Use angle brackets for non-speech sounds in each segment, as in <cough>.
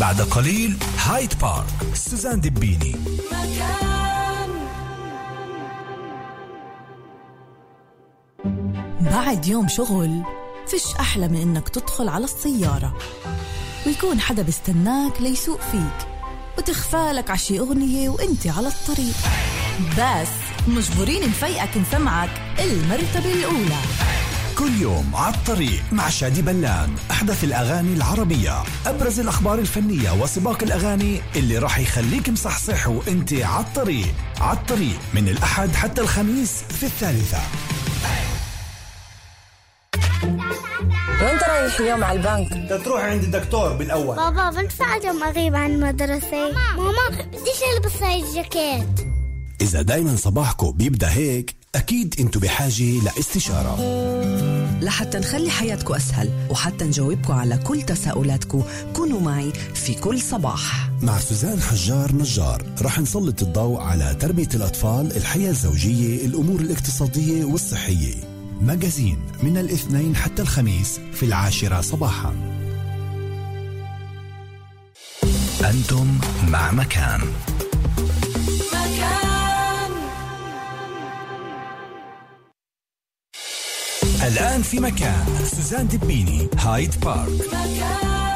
بعد قليل هايد بارك سوزان دبيني بعد يوم شغل فيش أحلى من إنك تدخل على السيارة. ويكون حدا بيستناك ليسوق فيك وتخفالك عشي أغنية وإنت على الطريق. بس مجبورين نفيقك نسمعك المرتبة الأولى. كل يوم على الطريق مع شادي بلان أحدث الأغاني العربية. أبرز الأخبار الفنية وسباق الأغاني اللي راح يخليك مصحصح وأنت على الطريق. على الطريق. من الأحد حتى الخميس في الثالثة. وين رايح اليوم على البنك؟ تروح عند الدكتور بالأول. بابا بنفع اليوم اغيب عن المدرسة. ماما بديش ألبس هاي الجاكيت. إذا دايما صباحكم بيبدأ هيك أكيد أنتوا بحاجة لإستشارة. لحتى نخلي حياتكم أسهل وحتى نجاوبكم على كل تساؤلاتكم كونوا معي في كل صباح. مع سوزان حجار نجار رح نسلط الضوء على تربية الأطفال الحياة الزوجية الأمور الاقتصادية والصحية. مجازين من الاثنين حتى الخميس في العاشرة صباحا. أنتم مع مكان. الآن في مكان. سوزان دبيني هايد بارك.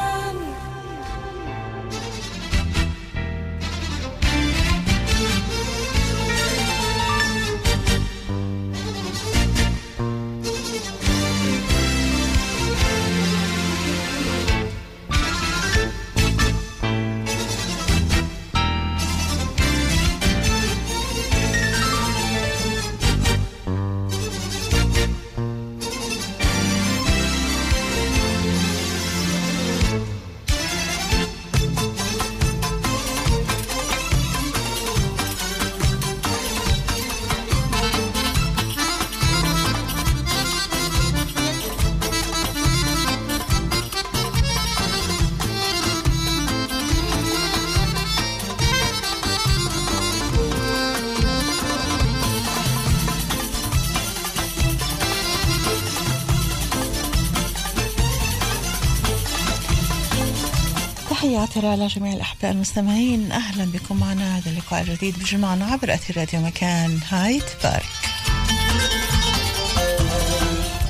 تحياتي على جميع الأحباء المستمعين أهلا بكم معنا هذا اللقاء الجديد بجمعنا عبر أثير راديو مكان هايت بارك.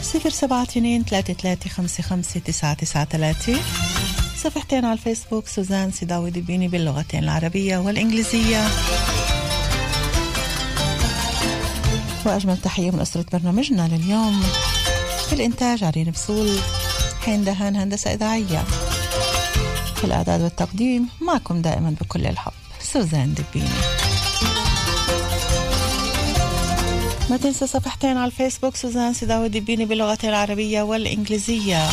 صفر سبعة اثنين ثلاثة ثلاثة خمسة خمسة تسعة تسعة ثلاثة. صفحتين على الفيسبوك سوزان سيداوي دبيني باللغتين العربية والإنجليزية. وأجمل تحية من أسرة برنامجنا لليوم. في الإنتاج عرين بسول حين دهان هندسة إذاعية. في الإعداد والتقديم معكم دائما بكل الحب سوزان دبيني ما تنسى صفحتين على الفيسبوك سوزان سيداوي دبيني باللغتين العربية والإنجليزية.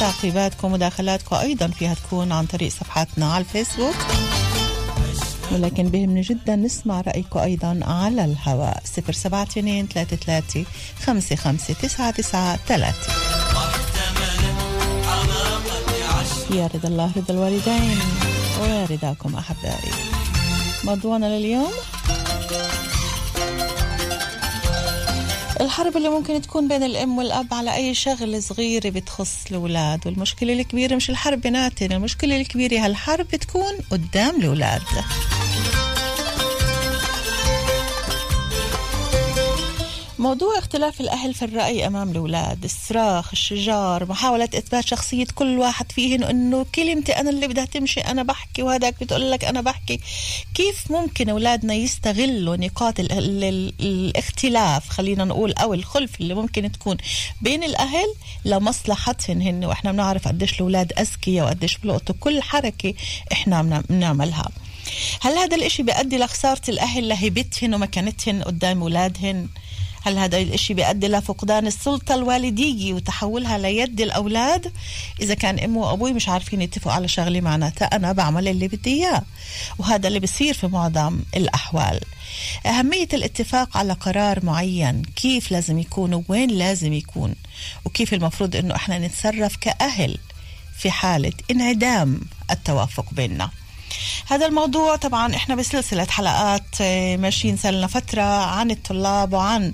تعقيباتكم ومداخلاتكم أيضا فيها تكون عن طريق صفحاتنا على الفيسبوك. ولكن بهمني جدا نسمع رأيكم أيضا على الهواء. 072 33 55 993 يا رضا الله رضا الوالدين ويا رضاكم أحبائي. موضوعنا لليوم؟ الحرب اللي ممكن تكون بين الأم والأب على أي شغلة صغيرة بتخص الأولاد والمشكلة الكبيرة مش الحرب بيناتنا المشكلة الكبيرة هالحرب بتكون قدام الأولاد؟ موضوع اختلاف الأهل في الرأي أمام الأولاد الصراخ الشجار محاولة إثبات شخصية كل واحد فيهن أنه كلمتي أنا اللي بدها تمشي أنا بحكي وهذاك بتقول لك أنا بحكي. كيف ممكن أولادنا يستغلوا نقاط ال ال ال الاختلاف خلينا نقول أو الخلف اللي ممكن تكون بين الأهل لمصلحتهن هن؟ وإحنا بنعرف قديش الأولاد أذكياء وقديش بلقطوا كل حركة إحنا بنعملها. هل هذا الإشي بيؤدي لخسارة الأهل لهيبتهن ومكانتهن قدام أولادهن؟ هل هذا الإشي بيؤدي لفقدان السلطة الوالدية وتحولها ليد الأولاد. إذا كان أمي وأبوي مش عارفين يتفقوا على شغلة معناتها أنا بعمل اللي بدي إياه. وهذا اللي بصير في معظم الأحوال. أهمية الاتفاق على قرار معين كيف لازم يكون وين لازم يكون وكيف المفروض أنه إحنا نتصرف كأهل في حالة انعدام التوافق بيننا. هذا الموضوع طبعا إحنا بسلسلة حلقات آه، ماشيين سلنا فترة عن الطلاب وعن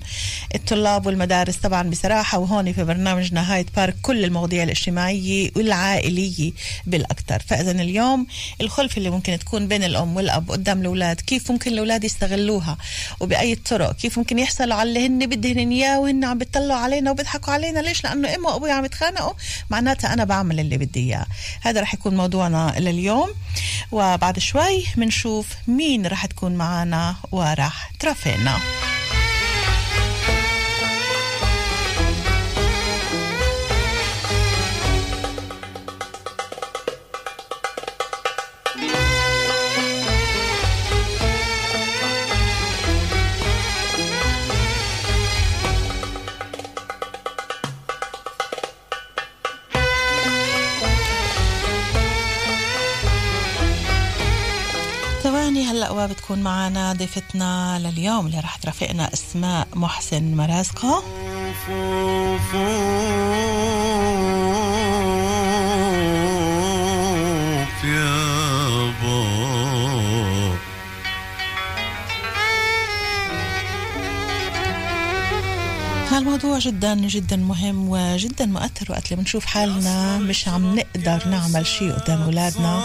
الطلاب والمدارس طبعا بصراحة وهون في برنامجنا هايد بارك كل المواضيع الاجتماعية والعائلية بالأكثر. فإذا اليوم الخلف اللي ممكن تكون بين الأم والأب قدام الأولاد كيف ممكن الأولاد يستغلوها وبأي طرق؟ كيف ممكن يحصلوا على اللي هن بدهن إياه وهن عم بيطلعوا علينا وبيضحكوا علينا؟ ليش؟ لأنه أمي وأبوي عم يتخانقوا معناتها أنا بعمل اللي بدي إياه. هذا رح يكون موضوعنا لليوم. وبعد شوي بنشوف مين رح تكون معنا ورح ترافقنا وبتكون معنا ضيفتنا لليوم اللي رح ترافقنا أسماء محسن مرازقة. هالموضوع جدا جدا مهم وجدا مؤثر وقت اللي بنشوف حالنا مش عم نقدر نعمل شيء قدام أولادنا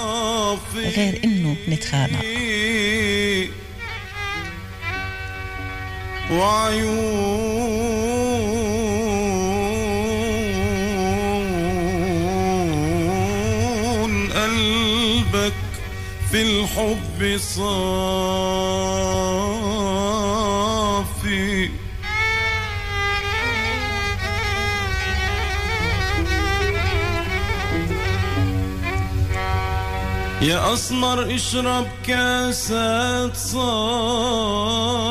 غير إنه نتخانق. وعيون قلبك في الحب صافي. يا أسمر اشرب كاسات صافي.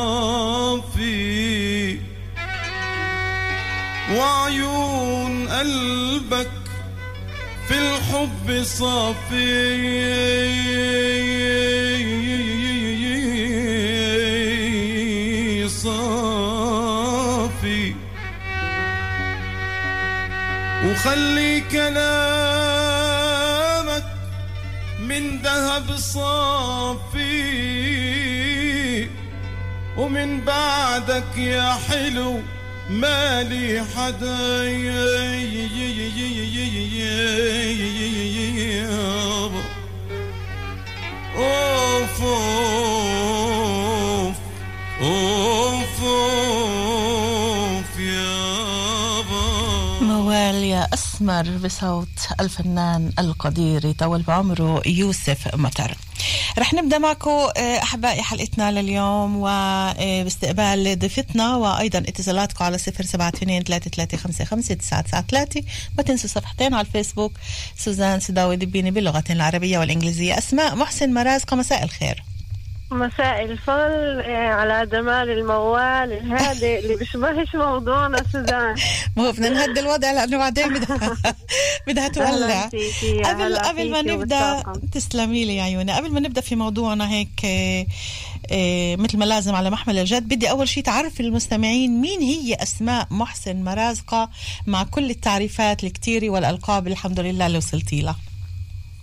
وعيون قلبك في الحب صافي. صافي وخلي كلامك من ذهب صافي. ومن بعدك يا حلو مالي حدا يابا أوف أوف أوف اوف يابا موال يا أسمر بصوت الفنان القدير طول بعمره يوسف مطر. رح نبدأ معكم آه، أحبائي حلقتنا لليوم وباستقبال ضيفتنا وأيضا اتصالاتكم على 072 3355 993 ما تنسوا صفحتين على الفيسبوك. سوزان سداوي دبيني باللغتين العربية والإنجليزية. أسماء محسن مرازقه مساء الخير. مساء الفل آه، على جمال الموال الهادئ اللي بيشبهش موضوعنا سوزان. ما هو بدنا نهدي الوضع لأنه بعدين بدها <laughs> بدها تولع. قبل قبل ما نبدا. تسلمي لي يا عيوني قبل ما نبدأ في موضوعنا هيك آه، آه، مثل ما لازم على محمل الجد بدي أول شيء تعرف المستمعين مين هي أسماء محسن مرازقة مع كل التعريفات الكتيرة والألقاب الحمد لله اللي وصلتي لها.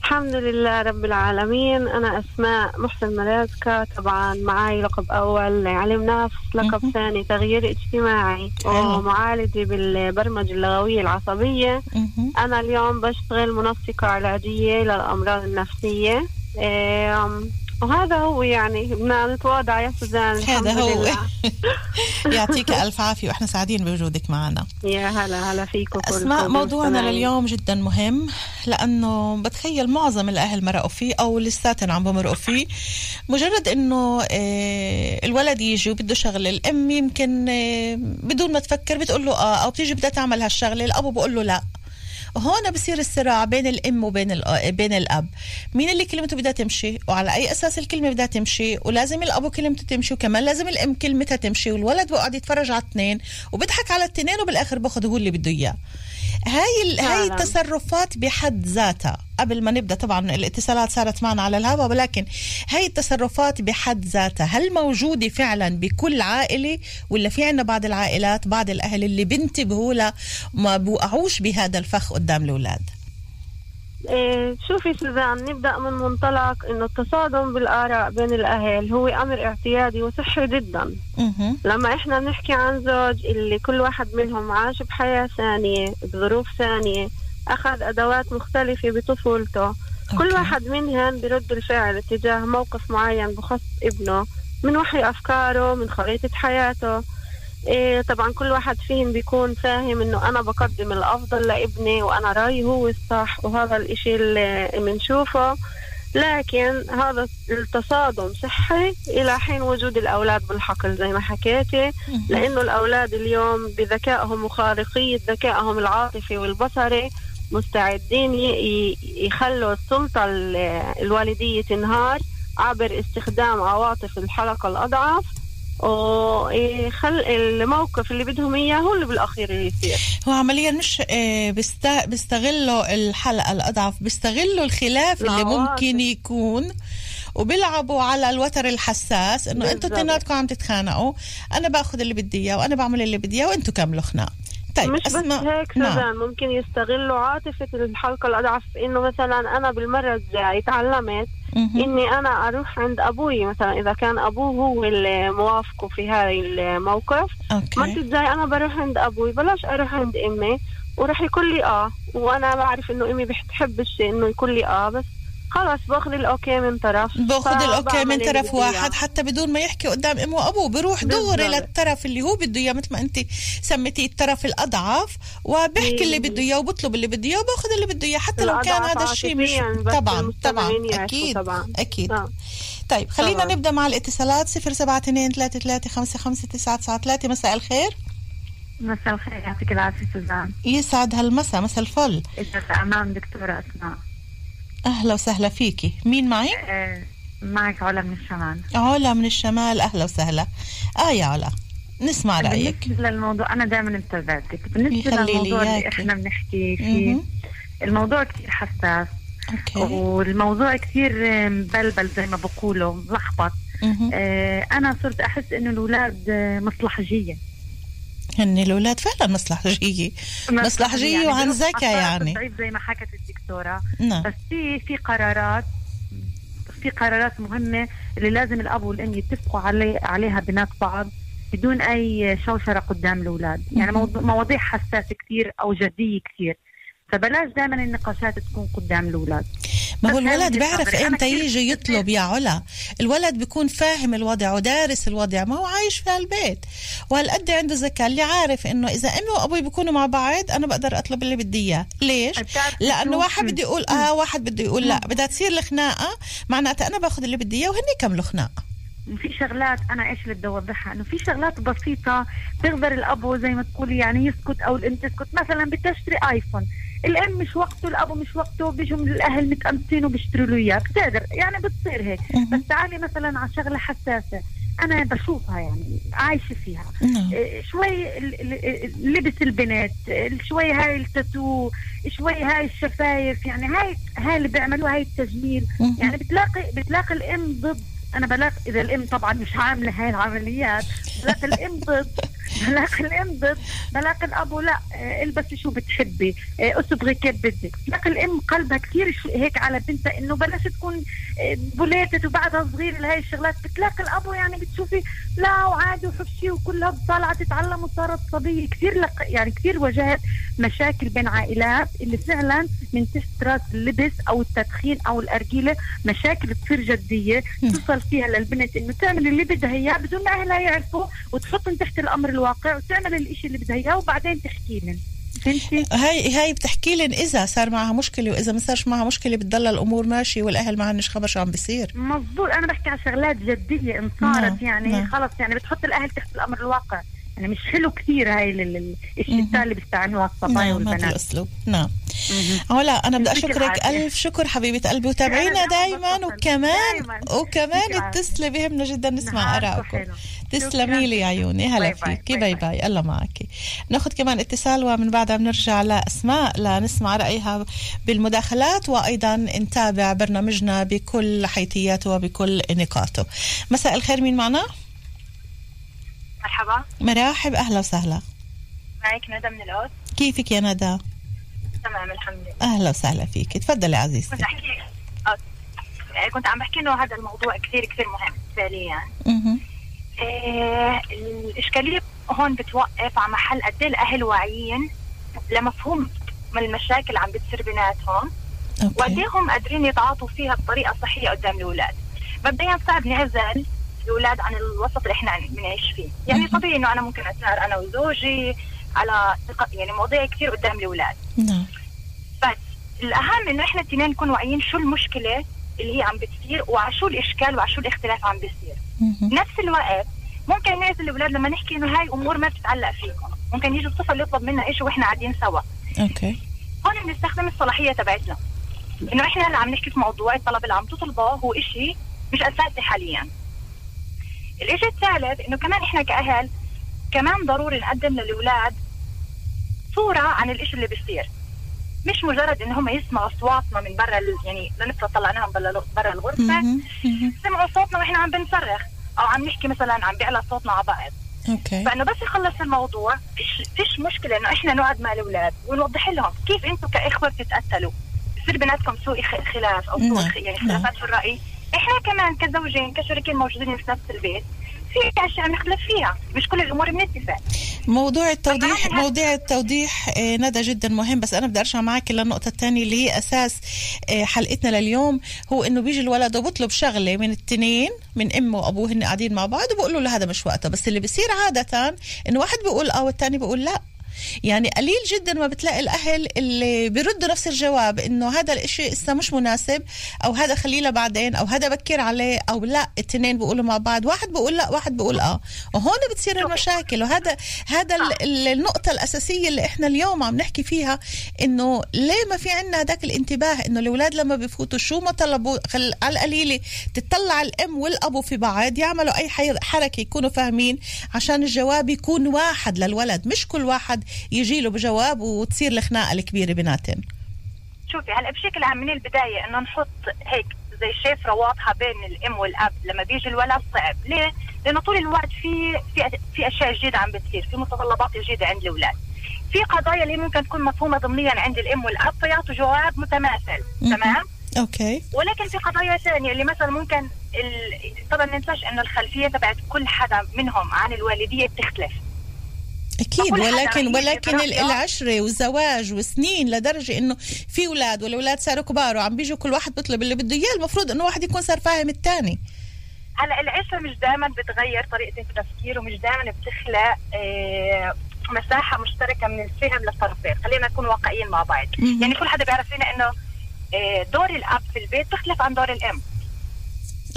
الحمد لله رب العالمين أنا أسماء محسن مرازكة طبعا معي لقب أول علم نفس لقب. ثاني تغيير اجتماعي. ومعالجة بالبرمجة اللغوية العصبية. أنا اليوم بشتغل منسقة علاجية للأمراض النفسية آم، وهذا هو يعني بدنا نتواضع يا سوزان هذا هو. <laughs> يعطيك ألف عافية وإحنا سعيدين بوجودك معنا يا هلا هلا فيكم أسماء موضوعنا. لليوم جدا مهم لأنه بتخيل معظم الأهل مرقوا فيه أو لساتهم عم بمرقوا فيه مجرد إنه آه، الولد يجي وبده شغلة الأم يمكن آه، بدون ما تفكر بتقول له آه أو بتيجي بدها تعمل هالشغلة الابو بقول له لا هون بصير الصراع بين الأم وبين بين الأب. مين اللي كلمته بدها تمشي؟ وعلى أي أساس الكلمة بدها تمشي؟ ولازم الابو كلمته تمشي وكمان لازم الأم كلمتها تمشي والولد بقعد يتفرج على الاثنين وبيضحك على الاثنين وبالآخر باخذ هو اللي بده إياه. هاي هاي. التصرفات بحد ذاتها. قبل ما نبدأ طبعا الاتصالات صارت معنا على الهواء ولكن هاي التصرفات بحد ذاتها هل موجودة فعلا بكل عائلة ولا في عنا بعض العائلات بعض الأهل اللي بينتبهوا لها ما بوقعوش بهذا الفخ قدام الأولاد إيه شوفي سوزان نبدأ من منطلق إنه التصادم بالآراء بين الأهل هو أمر اعتيادي وصحي جدا. لما إحنا بنحكي عن زوج اللي كل واحد منهم عاش بحياة ثانية بظروف ثانية أخذ أدوات مختلفة بطفولته كل أوكي. واحد منهم برد الفعل تجاه موقف معين بخص ابنه من وحي أفكاره من خريطة حياته إيه طبعا كل واحد فيهم بيكون فاهم إنه أنا بقدم الأفضل لابني وأنا رأيي هو الصح وهذا الإشي اللي بنشوفه لكن هذا التصادم صحي إلى حين وجود الأولاد بالحقل زي ما حكيتي. لأنه الأولاد اليوم بذكائهم وخارقيه ذكائهم العاطفي والبصري مستعدين يخلوا السلطة ال- الوالدية تنهار عبر استخدام عواطف الحلقة الاضعف ويخل الموقف اللي بدهم إياه هو اللي بالأخير يصير هو عمليا مش آه، بيست- بيستغلوا الحلقة الأضعف بيستغلوا الخلاف اللي. ممكن يكون وبيلعبوا على الوتر الحساس إنه أنتوا. اثنيناتكم عم تتخانقوا أنا باخذ اللي بدي إياه وأنا بعمل اللي بدي إياه وانتوا كملوا خناق طيب مش بس اسمع هيك نعم. ممكن يستغلوا عاطفة الحلقة الأضعف إنه مثلا أنا بالمرة الجاي تعلمت. إني أنا أروح عند أبوي مثلا إذا كان أبوي هو اللي موافقه في هاي الموقف أوكي الجاي أنا بروح عند أبوي بلاش أروح عند أمي وراح يقول لي آه وأنا بعرف إنه أمي بتحب الشيء إنه يقول لي آه بس خلص باخذ الأوكي من طرف باخذ الأوكي من طرف. واحد حتى بدون ما يحكي قدام أمه وأبوه بروح دغري. للطرف اللي هو بده إياه مثل ما انت سميتيه الطرف الأضعف وبحكي اللي بده إياه وبطلب اللي بده إياه وباخذ اللي بده إياه حتى لو كان هذا الشيء مش طبعا طبعا أكيد طبعاً. أكيد آه. طيب خلينا طبعاً. نبدأ مع الاتصالات 072 مساء الخير مساء الخير يعطيك العافية سوزان يسعد هالمساء مساء الفل إذا أمام دكتورة أسماء أهلا وسهلا فيكي. مين معي؟ آه، معك علا من الشمال. علا من الشمال أهلا وسهلا. آه يا علا نسمع رأيك. بالنسبة للموضوع أنا دائما متابعتك بالنسبة للموضوع اللي. إحنا بنحكي فيه. الموضوع كثير حساس. أوكي. والموضوع كثير آه، مبلبل زي ما بقولوا ملخبط. آه، أنا صرت أحس إنه الأولاد آه، مصلحجية. هن الأولاد فعلا مصلحجيه مصلحجيه وعن بيروح ذكاء يعني. زي ما حكت الدكتورة. نعم. بس في في قرارات في قرارات مهمة اللي لازم الأب والأم يتفقوا علي عليها بنات بعض بدون أي شوشرة قدام الأولاد. يعني مواضيع حساسة كثير أو جدية كثير فبلاش دائما النقاشات تكون قدام الأولاد. ما هو الولد بيعرف إمتى يجي يطلب يا علا؟ الولد بيكون فاهم الوضع ودارس الوضع ما هو عايش في هالبيت. وهالقد عنده ذكاء اللي عارف إنه إذا أمي وأبوي بيكونوا مع بعض أنا بقدر أطلب اللي بدي إياه. ليش؟ لأنه؟ واحد بده يقول آه واحد بده يقول لا. بدها تصير الخناقة معناتها أنا باخذ اللي بدي إياه وهن يكملوا خناقه في شغلات أنا إيش اللي بدي أوضحها؟ إنه في شغلات بسيطة بيقدر الأب زي ما تقولي يعني يسكت أو الام تسكت مثلا بدي اشتري آيفون. الام مش وقته الأب مش وقته بيجوا من الأهل متقمسين وبيشتروا له اياه بتقدر يعني بتصير هيك. بس تعالي مثلا على شغلة حساسة. أنا بشوفها يعني عايشة فيها. نعم. إيه، شوي لبس البنات ال- شوي هاي التاتو شوي هاي الشفايف يعني هاي هاي اللي بيعملوها هاي التجميل. يعني بتلاقي بتلاقي الأم ضد. أنا بلاقي إذا الأم طبعا مش عاملة هاي العمليات بلاقي الأم ضد. بلاقي الام ضد بلاقي الابو لا آه، البسي شو بتحبي آه، اصبغي كيف بدك. بلاقي الام قلبها كثير هيك على بنتها انه بلاش تكون آه، بوليتت وبعدها صغير لهي الشغلات. بتلاقي الابو يعني بتشوفي لا وعادي وحبشي وكلها طالعه تتعلم وصارت صبية. كثير لق... يعني كثير واجهت مشاكل بين عائلات اللي فعلا من تحت راس اللبس أو التدخين أو الأرجيلة مشاكل تصير جدية توصل فيها للبنت إنه تعمل اللي بدها إياه بدون ما أهلها يعرفوا وتحطهم تحت الأمر الواقع وتعمل الإشي اللي بدها إياه وبعدين تحكي لهم فهمتي؟ هاي هاي بتحكي لن إذا صار معها مشكلة وإذا ما صارش معها مشكلة بتضل الأمور ماشية والأهل ما عندناش خبر شو عم بيصير. مزبوط أنا بحكي على شغلات جدية إن صارت نعم، يعني نعم. خلص يعني بتحط الأهل تحت الأمر الواقع. يعني مش حلو كثير هاي ال- ال- الشتاء اللي بيستعملوها الصبايا نعم هذا والبنات الاسلوب نعم مهم. علا أنا بدي أشكرك. ألف شكر حبيبة قلبي وتابعينا بتفضل. وكمان دايماً. وكمان. اتصلي بهمنا جدا نسمع آرائكم. تسلمي لي يا عيوني هلا. فيكي باي باي باي الله معك ناخذ كمان اتصال ومن بعدها بنرجع لأسماء لنسمع رأيها بالمداخلات وأيضا نتابع برنامجنا بكل حيثياته وبكل نقاطه مساء الخير مين معنا مرحبا. مراحب أهلا وسهلا. معك ندى من الأوس. كيفك يا ندى؟ تمام الحمد لله. أهلا وسهلا فيك. تفضلي عزيزتي. كنت أحكي آه، كنت عم بحكي إنه هذا الموضوع كثير كثير مهم فعليا مهم. آه الإشكالية هون بتوقف على محل قد إيه الأهل واعيين لمفهوم من المشاكل عم بتصير بيناتهم وقد إيه هم قادرين يتعاطوا فيها بطريقة صحية قدام الأولاد. مبدئيا صعب نعزل الأولاد عن الوسط اللي إحنا بنعيش فيه. يعني طبيعي إنه أنا ممكن اسهر أنا وزوجي على يعني مواضيع كثير قدام الأولاد. نعم. بس الأهم إنه إحنا الاثنين نكون واعيين شو المشكلة اللي هي عم بتصير وعلى شو الإشكال وعلى شو الاختلاف عم بيصير. نفس الوقت ممكن نعزل الأولاد لما نحكي إنه هاي أمور ما بتتعلق فيكم ممكن يجي الطفل يطلب منا شيء وإحنا قاعدين سوا. أوكي. هون بنستخدم الصلاحية تبعتنا. إنه إحنا هلا عم نحكي في موضوع الطلب اللي عم تطلبه هو شيء مش أساسي حاليا. الشيء الثالث إنه كمان إحنا كأهل كمان ضروري نقدم للأولاد صورة عن الشيء اللي بيصير. مش مجرد ان هم يسمعوا أصواتنا من برا ال- يعني لنفرض طلعناهم برا الغرفة. سمعوا صوتنا وإحنا عم بنصرخ أو عم نحكي مثلا عم بيعلى صوتنا على بعض. أوكي. فإنه بس يخلص الموضوع فيش فيش مشكلة إنه إحنا نقعد مع الأولاد ونوضح لهم كيف أنتم كإخوة بتتقتلوا. بصير بيناتكم سوء خلاف أو سوء نعم، يعني نعم. خلافات في الرأي. إحنا كمان كزوجين كشريكين موجودين في نفس البيت في أشياء بنختلف فيها مش كل الأمور بنتفق. موضوع التوضيح موضوع التوضيح آه، ندى جدا مهم بس أنا بدي أرجع معك للنقطة الثانية اللي هي أساس آه، حلقتنا لليوم. هو إنه بيجي الولد وبطلب شغلة من التنين من أمه وأبوه هن قاعدين مع بعض وبقول له هذا مش وقته. بس اللي بيصير عادة إنه واحد بيقول آه والثاني بيقول لا. يعني قليل جدا ما بتلاقي الأهل اللي بيردوا نفس الجواب إنه هذا الإشي لسه مش مناسب أو هذا خليه لبعدين أو هذا بكر عليه أو لا الاثنين بيقولوا مع بعض واحد بيقول لا واحد بيقول آه. وهون بتصير المشاكل وهذا هذا ال- ال- النقطة الأساسية اللي إحنا اليوم عم نحكي فيها إنه ليه ما في عندنا هذاك الانتباه إنه الأولاد لما بفوتوا شو ما طلبوا خل على القليلة تطلع الأم والأبو في بعض يعملوا أي حركة يكونوا فاهمين عشان الجواب يكون واحد للولد مش كل واحد يجي له بجواب وتصير الخناقة الكبيرة بيناتهم شوفي هلا بشكل عام من البداية إنه نحط هيك زي شفرة واضحة بين الأم والأب لما بيجي الولد صعب، ليه؟ لأنه طول الوقت في في في أشياء جديدة عم بتصير، في متطلبات جديدة عند الأولاد. في قضايا اللي ممكن تكون مفهومة ضمنيا عند الأم والأب فيعطوا جواب متماثل، تمام؟ أوكي ولكن في قضايا ثانية اللي مثلا ممكن ال... طبعا ما ننساش إنه الخلفية تبعت كل حدا منهم عن الوالدية بتختلف. أكيد ولكن ولكن. العشرة والزواج وسنين لدرجة إنه في أولاد والأولاد صاروا كبار وعم بيجوا كل واحد بيطلب اللي بده إياه. المفروض إنه واحد يكون صار فاهم الثاني. هلأ العشرة مش دائما بتغير طريقة التفكير ومش دائما بتخلق آه، مساحة مشتركة من الفهم للطرفين، خلينا نكون واقعيين مع بعض،. يعني كل حدا بيعرف فينا إنه آه، دور الأب في البيت بيختلف عن دور الأم،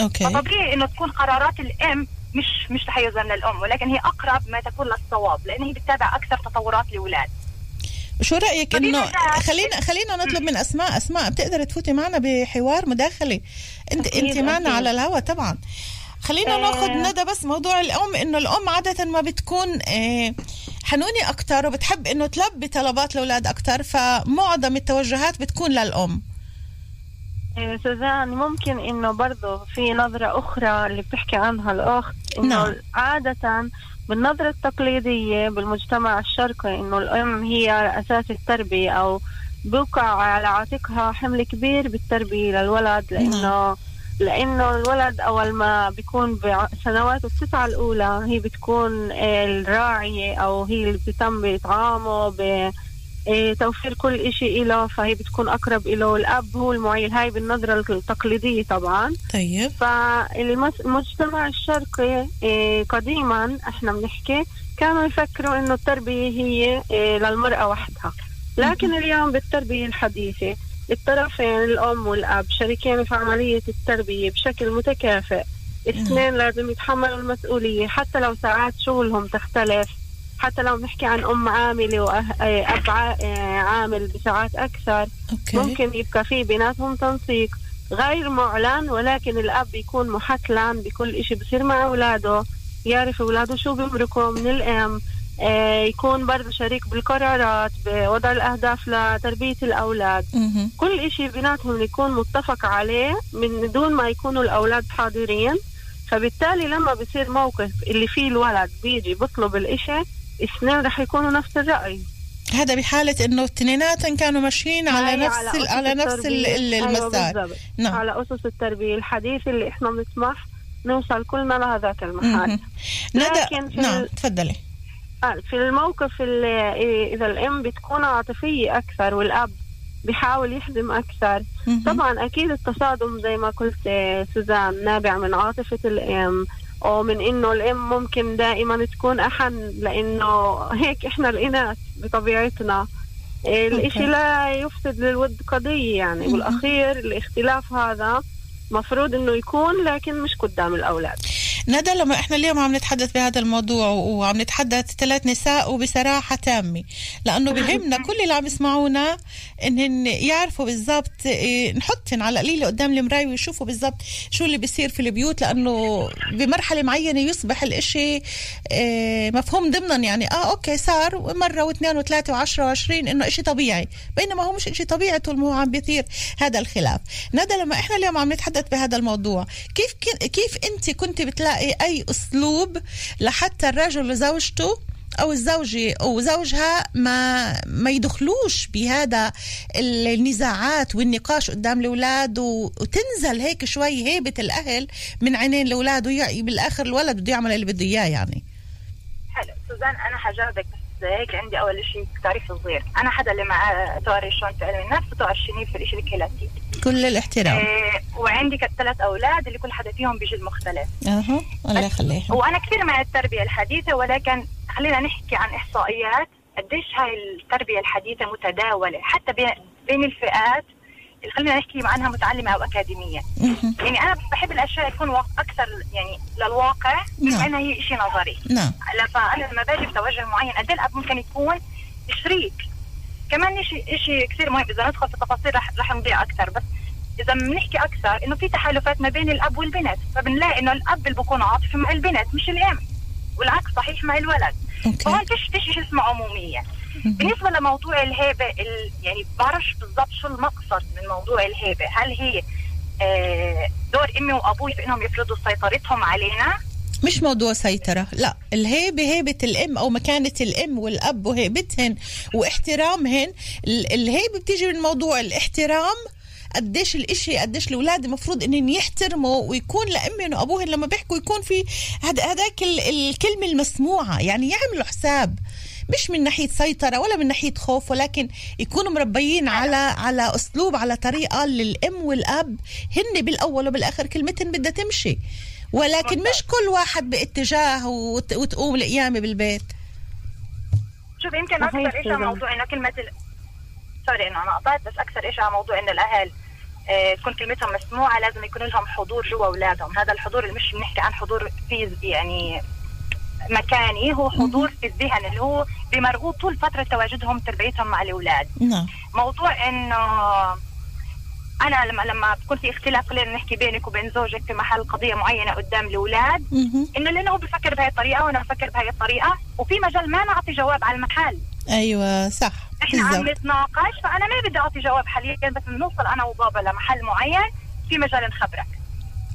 أوكي. فطبيعي إنه تكون قرارات الأم مش مش تحيزا للأم ولكن هي أقرب ما تكون للصواب لأن هي بتتابع أكثر تطورات الاولاد. شو رأيك انه. خلينا خلينا نطلب من اسماء أسماء بتقدر تفوتي معنا بحوار مداخله انت أنت معنا. على الهواء طبعا خلينا آه. ناخذ ندى بس موضوع الأم إنه الأم عادة ما بتكون آه، حنونة أكتر وبتحب إنه تلبي طلبات الأولاد أكتر فمعظم التوجهات بتكون إيه، سوزان ممكن إنه برضه في نظرة أخرى اللي بتحكي عنها الأخت إنه نعم. عادة بالنظرة التقليدية بالمجتمع الشرقي إنه الأم هي أساس التربية أو بوقع على عاتقها حمل كبير بالتربية للولد لأنه لأنه الولد أول ما بيكون بسنواته التسعة الأولى هي بتكون آه، الراعية أو هي اللي بتهتم بإطعامه ب إيه، توفير كل إشي إله فهي بتكون أقرب إله. الأب هو المعيل هاي بالنظرة التقليدية طبعا. طيب. فالمجتمع الشرقي إيه، قديما إحنا بنحكي كانوا يفكروا إنه التربية هي إيه، للمرأة وحدها. لكن اليوم بالتربية الحديثة الطرفين الأم والأب شريكين في عملية التربية بشكل متكافئ. الاثنين لازم يتحملوا المسؤولية حتى لو ساعات شغلهم تختلف. حتى لو بنحكي عن أم عاملة وأب عامل بساعات أكثر أوكي. ممكن يبقى في بيناتهم تنسيق غير معلن ولكن الأب يكون محتلم بكل إشي بصير مع أولاده يعرف أولاده شو بيمرقوا من الأم آه، يكون برضه شريك بالقرارات بوضع الأهداف لتربية الأولاد مهم. كل إشي بيناتهم يكون متفق عليه من دون ما يكونوا الأولاد حاضرين فبالتالي لما بصير موقف اللي فيه الولد بيجي بيطلب الإشي اثنين رح يكونوا نفس الرأي. هذا بحالة إنه اثنيناتهم كانوا ماشيين على نفس ال- أسس على نفس أيوة المسار. نعم. على أسس التربية. الحديثة اللي إحنا بنسمح نوصل كلنا لهذاك المحل. لكن في نعم تفضلي. آه، في الموقف اللي إيه، إذا الأم بتكون عاطفية أكثر والأب بيحاول يخدم أكثر. مهم. طبعا أكيد التصادم زي ما قلت آه، سوزان نابع من عاطفة الأم. ومن إنه الأم ممكن دائما تكون أحن لأنه هيك إحنا الإناث بطبيعتنا الإشي أوكي. لا يفسد للود قضية يعني مهم. بالأخير الاختلاف هذا مفروض إنه يكون لكن مش قدام الأولاد ندى لما إحنا اليوم عم نتحدث بهذا الموضوع وعم نتحدث ثلاث نساء وبصراحة تامة لأنه بهمنا <laughs> كل اللي عم يسمعونا انهن يعرفوا بالضبط إيه، نحطن على قليلة قدام المراية ويشوفوا بالضبط شو اللي بيصير في البيوت لأنه بمرحلة معينة يصبح الإشي إيه، مفهوم ضمنا يعني آه okay صار مرة واثنين وثلاثة وعشرة وعشرين إنه إشي طبيعي بينما هو مش إشي طبيعي طول ما هو عم بيثير هذا الخلاف. ندى لما إحنا اليوم عم نتحدث بهذا الموضوع كيف كيف أنت كنت بتلاقي اي أسلوب لحتى الرجل وزوجته أو الزوجة أو زوجها ما ما يدخلوش بهذا النزاعات والنقاش قدام الأولاد وتنزل هيك شوي هيبة الأهل من عينين الأولاد بالآخر الولد بده يعمل اللي بده إياه يعني. حلو. سوزان أنا حجاوبك بس هيك عندي أول شيء تعريف صغير. أنا حدا اللي معاه تواري شلون في علم النفس وتوارشني في الشيء الكلاسيكي. كل الاحترام. إيه وعندي ثلاث أولاد اللي كل حدا فيهم بجيل مختلف أها الله يخليها وأنا كثير مع التربية الحديثة ولكن خلينا نحكي عن إحصائيات قديش هاي التربية الحديثة متداولة حتى بين الفئات اللي خلينا نحكي عنها متعلمة أو أكاديمية. يعني أنا بحب الأشياء تكون أكثر يعني للواقع نعم. بما إنها هي شيء نظري. نعم. فأنا لما باجي بتوجه معين قد إيه الأب ممكن يكون شريك؟ كمان شيء شيء كثير مهم. إذا ندخل في التفاصيل رح رح نضيع أكثر. بس إذا بنحكي أكثر إنه في تحالفات ما بين الأب والبنت فبنلاقي إنه الأب اللي بكون عاطفي مع البنت مش الأم. والعكس صحيح مع الولد. أوكي. فهون فيش فيش شيء اسمه عمومية. بالنسبة لموضوع الهيبة ال... يعني بعرفش بالضبط شو المقصد من موضوع الهيبة. هل هي آه، دور أمي وأبوي في إنهم يفرضوا سيطرتهم علينا؟ مش موضوع سيطرة لا الهيبة هيبة الأم أو مكانة الأم والأب وهيبتهن واحترامهن. ال- الهيبة بتيجي من موضوع الاحترام قديش الإشي قديش الأولاد المفروض انهم يحترموا ويكون لامهم وابوهم لما بيحكوا يكون في ال- الكلمة المسموعة. يعني يعملوا حساب مش من ناحية سيطرة ولا من ناحية خوف ولكن يكونوا مربيين على على أسلوب على طريقة للأم والأب. هن بالأول وبالآخر كلمتهم بدها تمشي. ولكن مش كل واحد باتجاه وت- وتقوم القيامه بالبيت. شوف يمكن أكثر شيء على. موضوع إنه كلمة ال... سوري إنه أنا قطعت بس أكثر شيء على موضوع إنه الأهل آه، تكون كلمتهم مسموعة لازم يكون لهم حضور جوا أولادهم. هذا الحضور اللي مش بنحكي عن حضور في يعني مكاني هو حضور في الذهن اللي هو بمرغوب طول فترة تواجدهم تربيتهم مع الأولاد. نعم. موضوع إنه أنا لما لما بكون في اختلاف خلينا نحكي بينك وبين زوجك في محل قضية معينة قدام الأولاد. انه لأنه هو بفكر بهي الطريقة وأنا بفكر بهي الطريقة وفي مجال ما نعطي جواب على المحل. أيوه صح. إحنا عم بالضبط. نتناقش فأنا ما بدي أعطي جواب حاليا بس نوصل أنا وبابا لمحل معين في مجال نخبرك.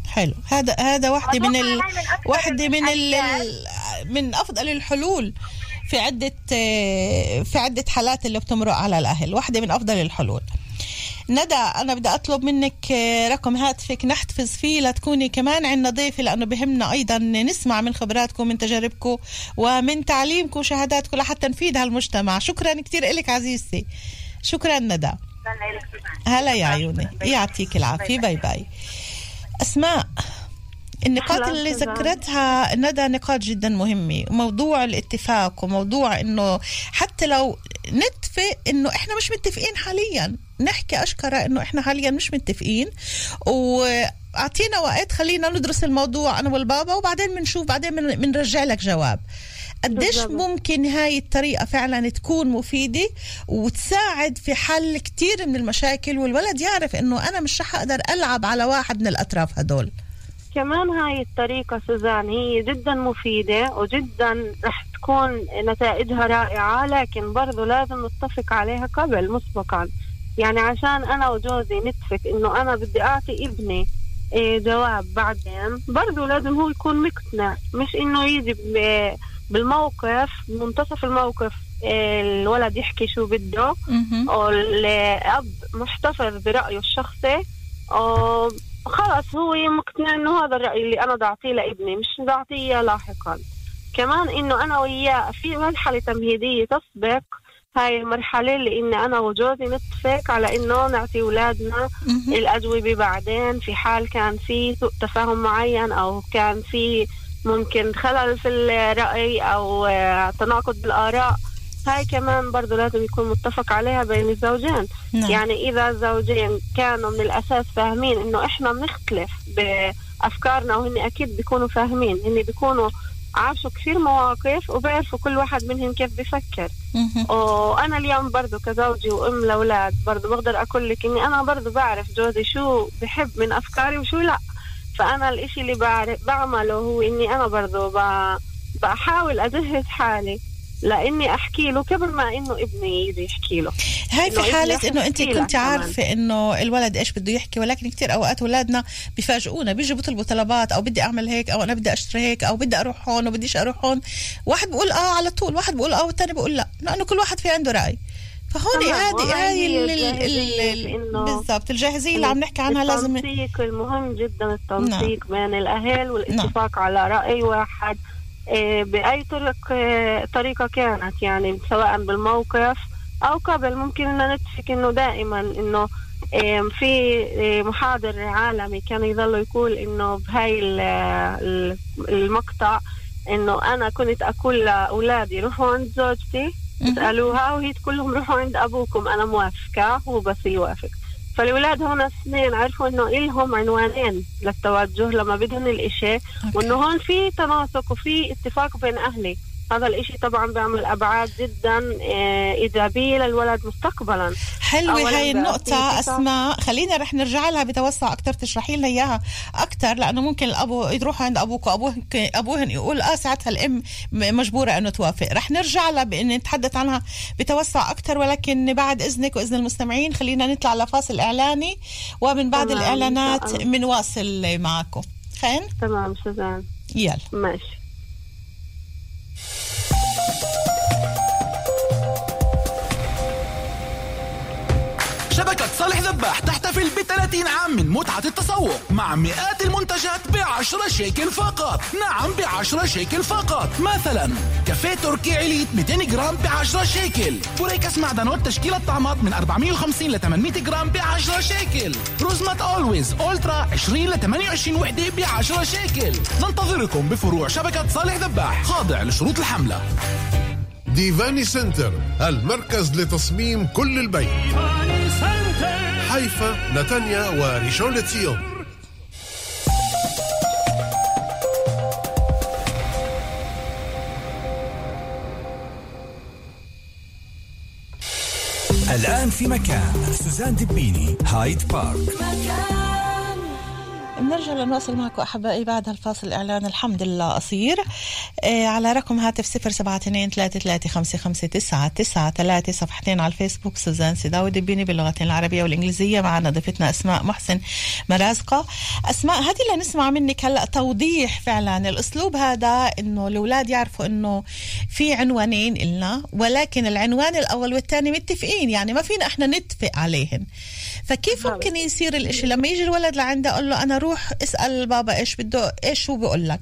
حلو. هذا هذا واحدة من ال... هاي من ال... من أفضل الحلول في عدة في عدة حالات اللي بتمرق على الأهل. واحدة من أفضل الحلول. ندى أنا بدي أطلب منك رقم هاتفك. نحتفظ فيه لتكوني كمان عندنا ضيفة لأنه بهمنا أيضا نسمع من خبراتكم من تجاربكم ومن تعليمكم وشهاداتكم لحتى نفيد هالمجتمع. شكرا كثير لك عزيزتي. شكرا ندى. هلا يا عيوني. يعطيك العافية. باي باي. أسماء النقاط اللي. ذكرتها ندى نقاط جدا مهمة. موضوع الاتفاق وموضوع إنه حتى لو نتفق إنه إحنا مش متفقين حاليا. نحكي أشكرا إنه إحنا حاليا مش متفقين. وأعطينا وقت خلينا ندرس الموضوع أنا والبابا وبعدين بنشوف بعدين من- بنرجع لك جواب. قديش. ممكن هاي الطريقة فعلا تكون مفيدة وتساعد في حل كتير من المشاكل والولد يعرف إنه أنا مش رح أقدر ألعب على واحد من الأطراف هدول. كمان هاي الطريقة سوزان هي جدا مفيدة وجدا رح تكون نتائجها رائعة لكن برضو لازم نتفق عليها قبل مسبقا. يعني عشان أنا وجوزي نتفق إنه أنا بدي أعطي ابني إيه جواب بعدين برضو لازم هو يكون مقتنع مش إنه يجي بالموقف منتصف الموقف الولد يحكي شو بده. والأب محتفظ برأيه الشخصي وخلص هو مقتنع إنه هذا الرأي اللي أنا بعطيه لابني مش بعطيه لاحقا كمان إنه أنا وياه في مرحلة تمهيدية تسبق هاي المرحلة اللي إني أنا وجوزي نتفق على إنه نعطي أولادنا الأجوبة بعدين في حال كان في سوء تفاهم معين أو كان في ممكن خلل في الرأي أو آه، تناقض بالآراء. هاي كمان برضو لازم يكون متفق عليها بين الزوجين. نعم. يعني إذا الزوجين كانوا من الأساس فاهمين إنه إحنا بنختلف بأفكارنا وهن أكيد بيكونوا فاهمين. هن بيكونوا عاشوا كثير مواقف وبيعرفوا كل واحد منهم كيف بيفكر مهم. وأنا اليوم برضو كزوجي وأم لأولاد برضو بقدر أقول لك إني أنا برضو بعرف جوزي شو بحب من أفكاري وشو لأ. فأنا الإشي اللي بعرف بعمله هو إني أنا برضو ب- بحاول أجهز حالي. لإني أحكي له قبل ما إنه ابني يجي يحكي له. هاي في حالة ابني إنه أنت كنت. عارفة إنه الولد إيش بده يحكي ولكن كتير أوقات أولادنا بيفاجئونا بيجوا بيطلبوا طلبات أو بدي أعمل هيك أو أنا بدي أشتري هيك أو بدي أروح هون وبديش أروح هون. واحد بقول آه على طول واحد بقول آه والثاني بقول لأ لأنه كل واحد في عنده رأي. فهون هذه هاي بالضبط الجاهزية اللي عم نحكي عنها لازم التنسيق المهم جدا التنسيق بين الأهل والاتفاق على رأي واحد. بأي طرق إيه، طريقة كانت يعني سواء بالموقف أو قبل. ممكن إن نتفق إنه دائما إنه إيه، في محاضر عالمي كان يظل يقول إنه بهاي ال- ال- المقطع إنه أنا كنت أقول لأولادي روحوا عند زوجتي اسألوها وهي تقول لهم روحوا عند أبوكم أنا موافقة هو بس يوافق. فالولاد هون اثنين عرفوا إنه إلهم عنوانين للتوجه لما بدهم الإشي وإنه هون في تناسق وفي اتفاق بين أهلي. هذا الإشي طبعا بيعمل أبعاد جدا آه، إيجابية للولد مستقبلا. حلوة هاي النقطة أسماء. خلينا رح نرجع لها بتوسع أكتر تشرحي لنا إياها أكتر لأنه ممكن الأبو يروح عند أبوك وأبوهن أبوهن يقول آه ساعتها الأم مجبورة إنه توافق. رح نرجع لها بإن نتحدث عنها بتوسع أكتر ولكن بعد إذنك وإذن المستمعين خلينا نطلع لفاصل إعلاني ومن بعد الإعلانات تمام. منواصل معكم. خين تمام سوزان يلا. ماشي. Thank you. شبكة صالح ذباح تحتفل ب 30 عام من متعة التسوق مع مئات المنتجات ب 10 شيكل فقط. نعم ب 10 شيكل فقط. مثلا كافيه تركي عليت 200 جرام ب 10 شيكل בורקס מעדנות تشكيلة طعمات من 450 ل 800 جرام ب 10 شيكل روزمات Always Ultra 20 ل 28 وحدة ب 10 شيكل ننتظركم بفروع شبكة صالح ذباح خاضع لشروط الحملة. ديفاني center المركز لتصميم كل البيت. حيفا نتانيا وريشون لتسيون الآن في مكان سوزان دبيني هايد بارك. بنرجع لنواصل معكم أحبائي بعد هالفاصل الإعلان. الحمد لله قصير آه على رقم هاتف صفر سبعة اثنين ثلاثة ثلاثة خمسة خمسة تسعة تسعة ثلاثة صفحتين على الفيسبوك. سوزان سيداوي دبيني باللغتين العربية والإنجليزية. معنا ضيفتنا أسماء محسن مرازقة. أسماء هذه اللي نسمع منك هلا توضيح فعلا. الأسلوب هذا إنه الأولاد يعرفوا إنه في عنوانين إلنا ولكن العنوان الأول والثاني متفقين. يعني ما فينا إحنا نتفق عليهن. فكيف ممكن يصير الإشي لما يجي الولد لعنده أقول له أنا روح اسأل بابا إيش بده إيش هو بيقول لك.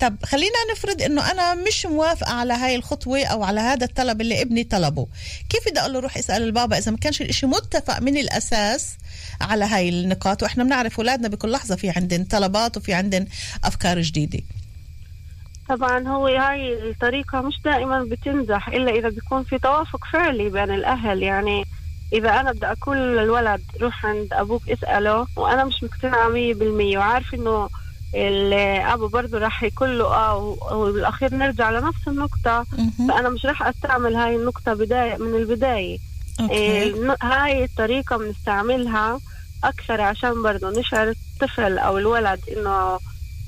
طب خلينا نفرض إنه أنا مش موافقة على هاي الخطوة أو على هذا الطلب اللي ابني طلبه. كيف بدي أقول له روح اسأل البابا إذا ما كانش الإشي متفق من الأساس على هاي النقاط؟ وإحنا بنعرف أولادنا بكل لحظة في عندن طلبات وفي عندن أفكار جديدة. طبعا هو هاي الطريقة مش دائما بتنجح إلا إذا بيكون في توافق فعلي بين الأهل. يعني إذا أنا بدي أقول للولد روح عند أبوك اسأله وأنا مش مقتنعة مية بالمية وعارف إنه الأبو برضه راح يقول له آه وبالأخير نرجع لنفس النقطة. فأنا مش راح أستعمل هاي النقطة بداية من البداية. إيه، هاي الطريقة بنستعملها أكثر عشان برضه نشعر الطفل أو الولد إنه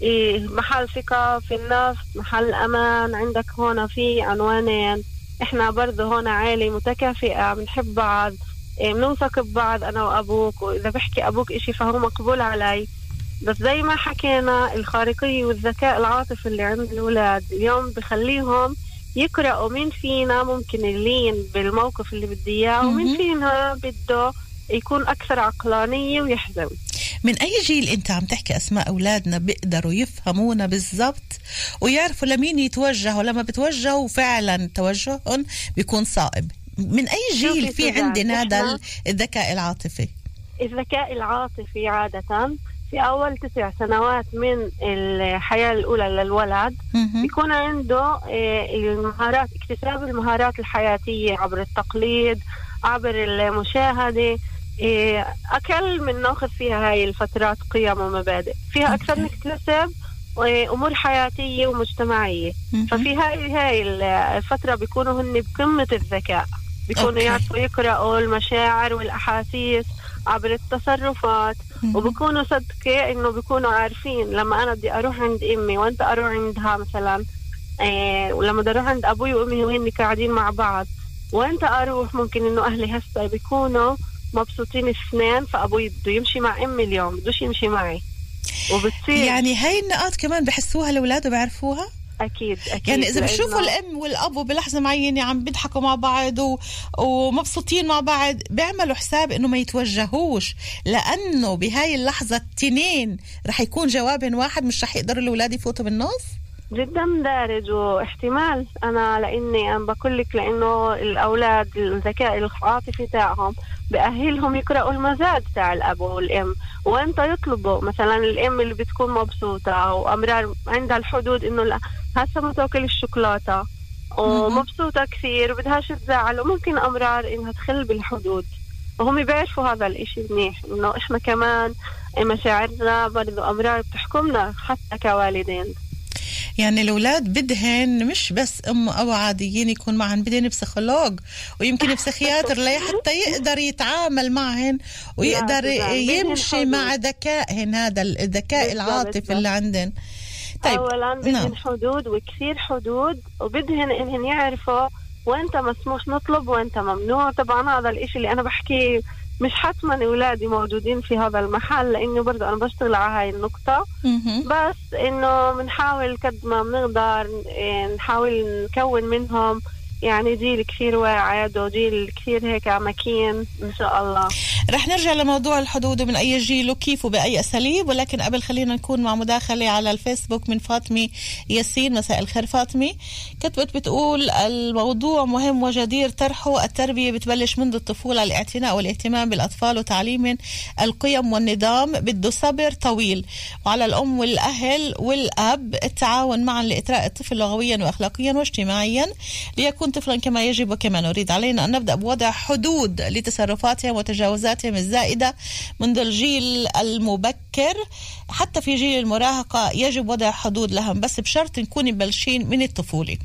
إيه محل ثقة في النفس محل أمان عندك هون في عنوانين. إحنا برضه هون عائلة متكافئة بنحب بعض إيه بنوثق ببعض أنا وأبوك وإذا بحكي أبوك إشي فهو مقبول علي. بس زي ما حكينا الخارقية والذكاء العاطفي اللي عند الأولاد اليوم بخليهم يقرأوا مين فينا ممكن يلين بالموقف اللي بده إياه ومين فينا بده يكون أكثر عقلانية ويحزوي من أي جيل أنت عم تحكي أسماء أولادنا بيقدروا يفهمونا بالضبط؟ ويعرفوا لمين يتوجهوا. لما بتوجهوا فعلا توجههم بيكون صائب. من أي جيل في عندنا هذا الذكاء العاطفي؟ الذكاء العاطفي عادة في أول تسع سنوات من الحياة الأولى للولد بيكون عنده آه، المهارات اكتساب المهارات الحياتية عبر التقليد عبر المشاهدة أقل من ناخذ فيها هاي الفترات قيم ومبادئ. فيها أكثر نكتسب أمور حياتية ومجتمعية. ففي هاي هاي الفترة بيكونوا هن بقمة الذكاء. بيكونوا. يعرفوا يقرأوا المشاعر والأحاسيس عبر التصرفات. وبكونوا صدقة إنه بيكونوا عارفين لما أنا بدي أروح عند أمي وأنت أروح عندها مثلا إيه ولما بدي أروح عند أبوي وأمي وهن قاعدين مع بعض. وأنت أروح ممكن إنه أهلي هسه بيكونوا مبسوطين اثنين فأبوي بده يمشي مع أمي اليوم بدوش يمشي معي. وبتصير. يعني هاي النقاط كمان بحسوها الأولاد وبيعرفوها أكيد أكيد. يعني إذا لأنه- بشوفوا الأم والأب بلحظة معينة عم بيضحكوا مع بعض و... ومبسوطين مع بعض بيعملوا حساب إنه ما يتوجهوش لأنه بهاي اللحظة التنين رح يكون جوابهم واحد مش رح يقدروا الأولاد يفوتوا بالنص؟ جدا دارج واحتمال أنا لإني أنا بقول لك لإنه الأولاد الذكاء العاطفي تاعهم بأهلهم يقرأوا المزاج تاع الأب والأم. وأنت يطلبوا مثلا الأم اللي بتكون مبسوطة وأمرار عندها الحدود إنه لا هسه ما تاكل الشوكولاتة. ومبسوطة كثير وبدهاش تزعل وممكن أمرار إنها تخل بالحدود. وهم بيعرفوا هذا الإشي منيح إنه إحنا كمان مشاعرنا برضو أمرار بتحكمنا حتى كوالدين. يعني الأولاد بدهن مش بس أم أو عاديين يكون معهن بدهن بسيكولوج ويمكن بسيكياتر لحتى يقدر يتعامل معهن ويقدر يمشي. مع ذكائهن هذا الذكاء العاطفي. اللي عندن طيب اولا بدهن نعم. حدود وكثير حدود وبدهن إنهن يعرفوا وانت مسموح نطلب وانت ممنوع طبعا هذا الإشي اللي أنا بحكيه مش حتما أولادي موجودين في هذا المحل لأنه برضه أنا بشتغل على هاي النقطة. بس إنه بنحاول قد ما بنقدر إيه، نحاول نكون منهم. يعني جيل كثير واعد وجيل كثير هيك مكين إن شاء الله. رح نرجع لموضوع الحدود ومن أي جيل وكيف وبأي أساليب ولكن قبل خلينا نكون مع مداخلة على الفيسبوك من فاطمة ياسين. مساء الخير فاطمة. كتبت بتقول الموضوع مهم وجدير طرحه التربية بتبلش منذ الطفولة الاعتناء والاهتمام بالأطفال وتعليمهم القيم والنظام بده صبر طويل. وعلى الأم والأهل والأب التعاون معا لإثراء الطفل لغويا وأخلاقيا واجتماعيا ليكون طفلا كما يجب وكما نريد علينا. أن نبدأ بوضع حدود لتصرفاتهم وتجاوزاتهم الزائدة منذ الجيل المبكر. حتى في جيل المراهقة يجب وضع حدود لهم بس بشرط نكون مبلشين من الطفولة.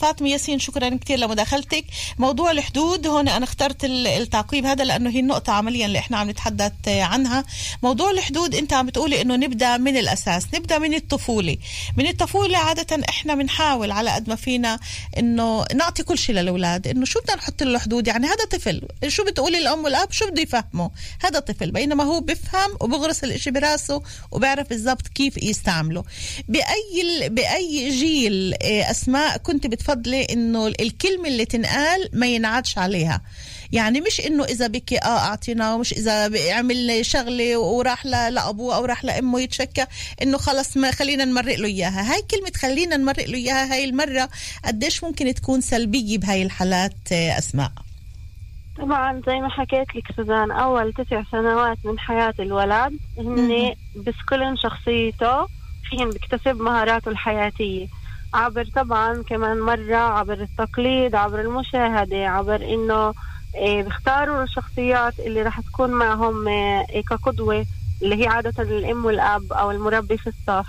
فاطمة ياسين شكرا كثير لمداخلتك. موضوع الحدود هون أنا اخترت ال- التعقيب هذا لأنه هي النقطة عمليا اللي إحنا عم نتحدث عنها. موضوع الحدود أنت عم بتقولي إنه نبدأ من الأساس نبدأ من الطفولة. من الطفولة عادة إحنا بنحاول على قد ما فينا إنه نعطي كل شيء للأولاد إنه شو بدنا نحط له حدود؟ يعني هذا طفل شو بتقولي الام والأب؟ شو بده يفهمه؟ هذا طفل بينما هو بفهم وبغرس الإشي براسه وبيعرف بالضبط كيف يستعمله. بأي بأي جيل إيه، أسماء كنت بتفضلي إنه الكلمة اللي تنقال ما ينعادش عليها؟ يعني مش إنه إذا بكي آه اعطيناه ومش إذا عمل شغلة وراح لأبوه أو راح لأمه يتشكى إنه خلص ما خلينا نمرق له إياها. هاي كلمة خلينا نمرق له إياها هاي المرة قديش ممكن تكون سلبية بهاي الحالات آه، أسماء؟ طبعا زي ما حكيت لك سوزان أول تسع سنوات من حياة الولد هن بسكلن شخصيته فيهن بيكتسب مهاراته الحياتية. عبر طبعا كمان مرة عبر التقليد عبر المشاهدة عبر إنه بيختاروا الشخصيات اللي راح تكون معهم إيه كقدوة اللي هي عادة الأم والأب أو المربي في الصف.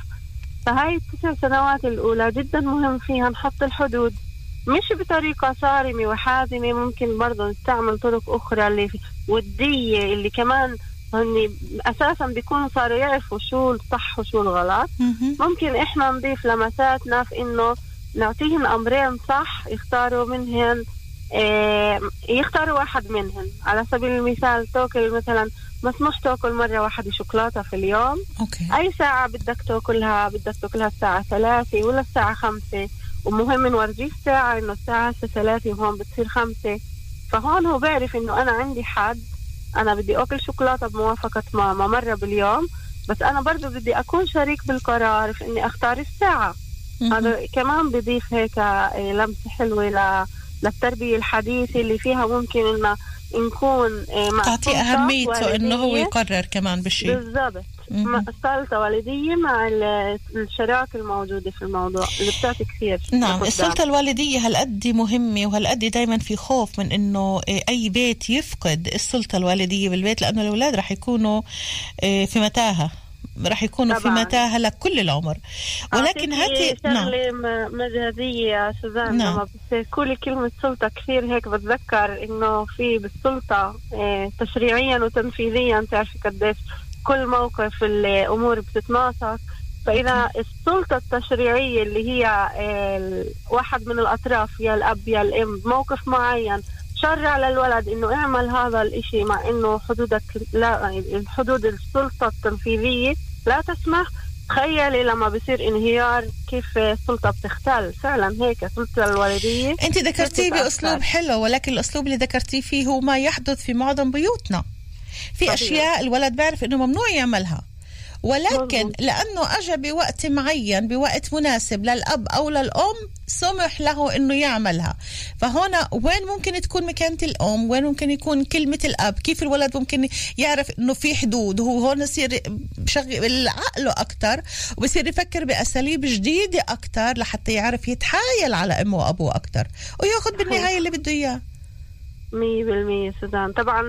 فهاي التسع سنوات الأولى جدا مهم فيها نحط الحدود. مش بطريقة صارمة وحازمة ممكن برضه نستعمل طرق أخرى اللي ودية اللي كمان هن أساسا بيكونوا صاروا يعرفوا شو الصح وشو الغلط. ممكن إحنا نضيف لمساتنا في إنه نعطيهم أمرين صح يختاروا منهن يختاروا واحد منهن على سبيل المثال تاكل مثلا مسموح تاكل مرة واحدة شوكولاتة في اليوم. أوكي. أي ساعة بدك تاكلها بدك تاكلها الساعة ثلاثة ولا الساعة خمسة. ومهم نورجيه الساعة إنه الساعة هسه ثلاثة وهون بتصير خمسة. فهون هو بيعرف إنه أنا عندي حد أنا بدي أكل شوكولاتة بموافقة ماما مرة باليوم. بس أنا برضو بدي أكون شريك بالقرار في إني أختار الساعة. هذا كمان بضيف هيك آه، لمسة حلوة ل- للتربية الحديثة اللي فيها ممكن إن نكون آه، مع سلطة أهميته إنه هو. يقرر كمان بالشيء بالضبط مع السلطة والدية مع ال- الشراكة الموجودة في الموضوع اللي بتعطي كثير نعم. السلطة الوالدية هالقد مهمة وهالقد دايما في خوف من إنه إيه، أي بيت يفقد السلطة الوالدية بالبيت لأنه الأولاد رح يكونوا إيه، في متاهة رح يكونوا في طبعاً. متاهة لكل العمر ولكن هاتي نعم شغلة م- مجازية يا سوزان نعم. لما بتقولي كلمة سلطة كثير هيك بتذكر إنه في بالسلطة إيه، تشريعيا وتنفيذيا تعرفي قديش كل موقف الأمور بتتناسق فإذا السلطة التشريعية اللي هي إيه، واحد من الأطراف يا الأب يا الأم بموقف معين شرع للولد إنه اعمل هذا الإشي مع إنه حدودك لا حدود السلطة التنفيذية. لا تسمح. تخيلي لما بصير انهيار كيف السلطة بتختل. فعلا هيك السلطة الوالدية. أنت ذكرتيه. بأسلوب حلو ولكن الأسلوب اللي ذكرتيه فيه هو ما يحدث في معظم بيوتنا. في صحيح. أشياء الولد بيعرف إنه ممنوع يعملها. ولكن لأنه اجى بوقت معين بوقت مناسب للأب أو للأم سمح له إنه يعملها. فهنا وين ممكن تكون مكانة الأم؟ وين ممكن يكون كلمة الأب؟ كيف الولد ممكن يعرف إنه في حدود؟ هو هون يصير بشغل عقله أكثر وبصير يفكر بأساليب جديدة أكثر لحتى يعرف يتحايل على أمه وأبوه أكثر ويأخذ بالنهاية اللي بده إياه. مية بالمية سودان. طبعا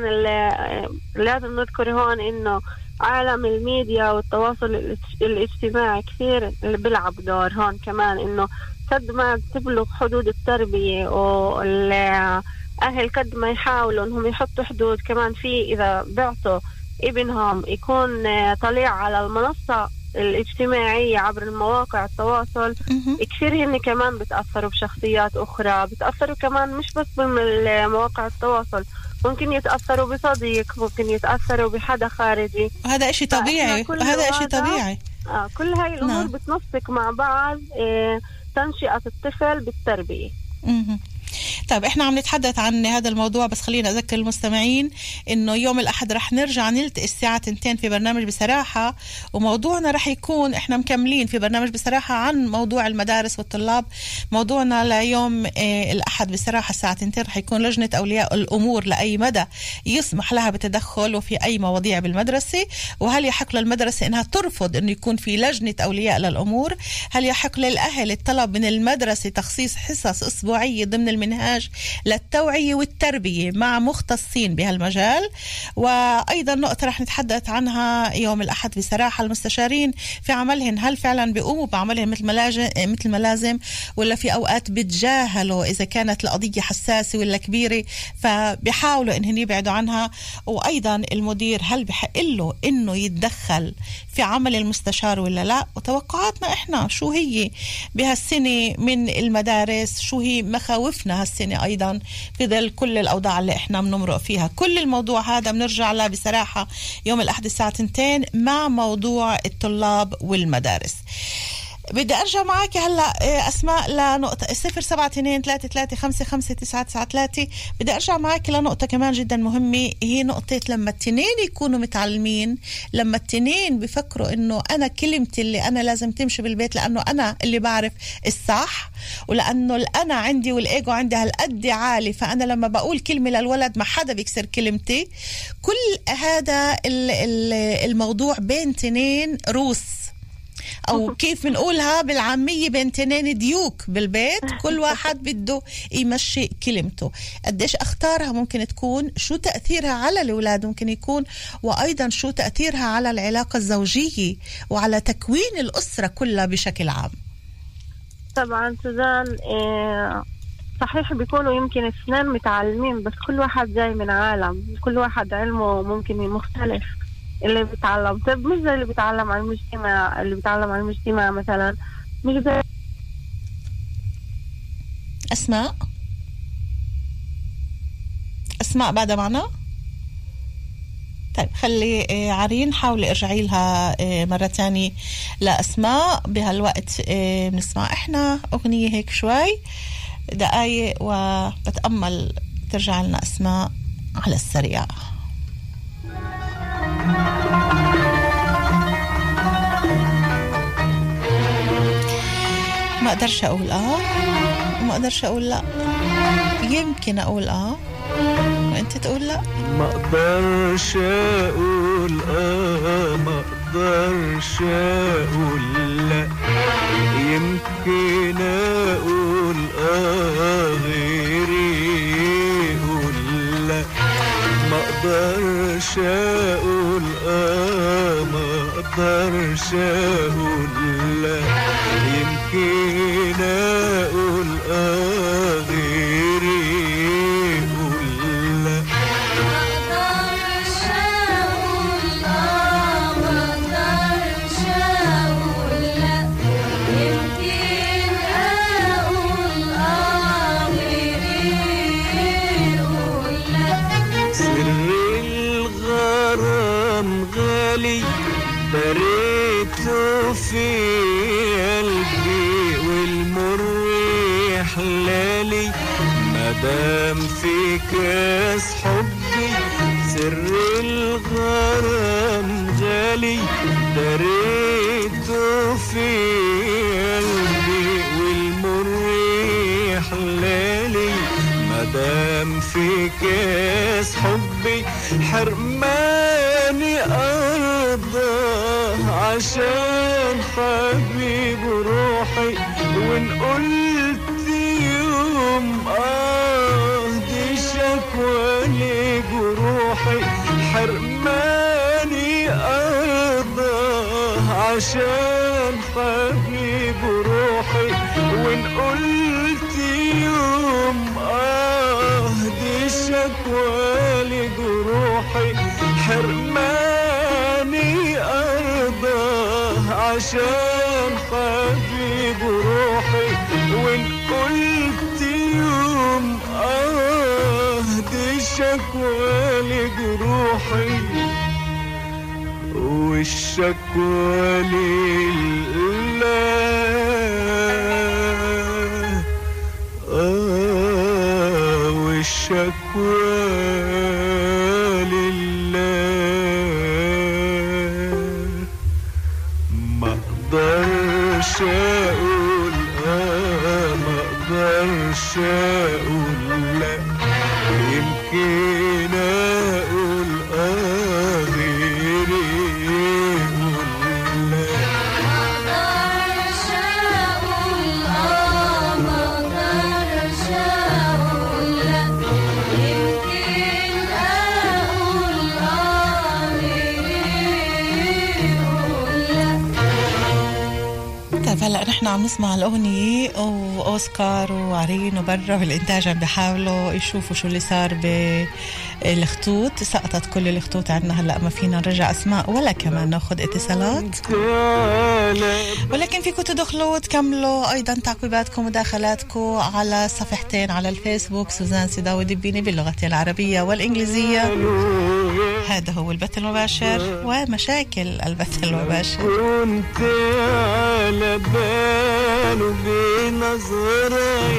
لازم نذكر هون إنه عالم الميديا والتواصل الإج- الاجتماعي كثير اللي بيلعب دور هون كمان إنه قد ما تبلغ حدود التربية والأهل قد ما يحاولوا إنهم يحطوا حدود كمان في إذا بعطوا ابنهم يكون طليع على المنصة الاجتماعية عبر المواقع التواصل كثير هن كمان بتأثروا بشخصيات أخرى بتأثروا كمان مش بس بمواقع التواصل ممكن يتأثروا بصديق ممكن يتأثروا بحدا خارجي وهذا إشي فإحنا طبيعي وهذا هذا- طبيعي آه كل هاي الأمور نعم. بتنسق مع بعض آه تنشئة الطفل بالتربية. طيب إحنا عم نتحدث عن هذا الموضوع بس خلينا أذكر المستمعين إنه يوم الأحد رح نرجع نلتقي الساعة 2 في برنامج بصراحة وموضوعنا رح يكون إحنا مكملين في برنامج بصراحة عن موضوع المدارس والطلاب. موضوعنا ليوم آه الأحد بصراحة الساعة 2 رح يكون لجنة أولياء الأمور لأي مدى يسمح لها بالتدخل في أي مواضيع بالمدرسة. وهل يحق للمدرسة إنها ترفض إنه يكون في لجنة أولياء للأمور؟ هل يحق للأهل الطلب من المدرسة تخصيص حصص أسبوعية ضمن المنهاج للتوعية والتربية مع مختصين بهالمجال. وأيضا نقطة رح نتحدث عنها يوم الأحد بصراحة. المستشارين في عملهم هل فعلا بيقوموا بعملهم مثل ما مثل ما لازم ولا في أوقات بتجاهلوا إذا كانت القضية حساسة ولا كبيرة فبيحاولوا انهم يبعدوا عنها؟ وأيضا المدير هل بحق له إنه يتدخل في عمل المستشار ولا لا؟ وتوقعاتنا إحنا شو هي بهالسنة من المدارس؟ شو هي مخاوفنا؟ هالسنة أيضا في ظل كل الأوضاع اللي إحنا بنمرق فيها. كل الموضوع هذا بنرجع له بصراحة يوم الأحد الساعة 2 مع موضوع الطلاب والمدارس. بدي أرجع معك هلأ إيه، أسماء لنقطة صفر سبعة اثنين ثلاثة ثلاثة خمسة خمسة تسعة تسعة ثلاثة. بدي أرجع معك لنقطة كمان جدا مهمة هي نقطة لما التنين يكونوا متعلمين لما التنين بفكروا إنه أنا كلمتي اللي أنا لازم تمشي بالبيت لأنه أنا اللي بعرف الصح ولأنه الانا عندي والإيجو عندي هالقد عالي فأنا لما بقول كلمة للولد ما حدا بيكسر كلمتي. كل هذا ال- ال- الموضوع بين تنين روس. أو <laughs> كيف بنقولها بالعامية بين تنين ديوك بالبيت كل واحد بده يمشي كلمته. قديش أختارها ممكن تكون شو تأثيرها على الأولاد؟ ممكن يكون وأيضا شو تأثيرها على العلاقة الزوجية وعلى تكوين الأسرة كلها بشكل عام؟ طبعا سوزان آه صحيح بيكونوا يمكن اثنين متعلمين بس كل واحد جاي من عالم كل واحد علمه ممكن مختلف اللي بيتعلم. طب مش زي اللي بيتعلم عن المجتمع اللي بيتعلم عن المجتمع مثلا. مش زي أسماء؟ أسماء بعدها معنا؟ طيب خلي آه، عرين حاولي ارجعي لها آه، مرة تانية لأسماء. بهالوقت آه، بنسمع إحنا أغنية هيك شوي. دقايق وبتأمل ترجع لنا أسماء على السريع. أقدرش أقول آه وما أقدرش أقول لا. يمكن أقول آه وأنت تقول لا. ما أقدرش أقول آه ما أقدرش أقول لا. يمكن أقول آه غيري يقول لا. ما أقدرش أقول آه ما أقدرش أقول لا. يمكن مدام في كاس حبي سر الغرام غالي دريته في قلبي والمر حلالي مدام في كاس حبي حرماني أرضى عشان حبيب روحي وإن عشان حبيب روحي وإن قلت يوم آه دي شكوى لجروحي حرماني أرضى عشان حبيب روحي وإن قلت يوم آه دي شكوى لجروحي. Kulik. عم نسمع الاغنيه واوسكار وعرين وبرا بالانتاج عم بيحاولوا يشوفوا شو اللي صار بالخطوط سقطت كل الخطوط عندنا هلأ ما فينا نرجع أسماء ولا كمان ناخذ اتصالات. ولكن فيكم تدخلوا وتكملوا أيضا تعقيباتكم وداخلاتكم على صفحتين على الفيسبوك سوزان سيداوي دبيني باللغتين العربية والإنجليزية. هذا هو البث المباشر ومشاكل البث المباشر. كنت على باله بنظرة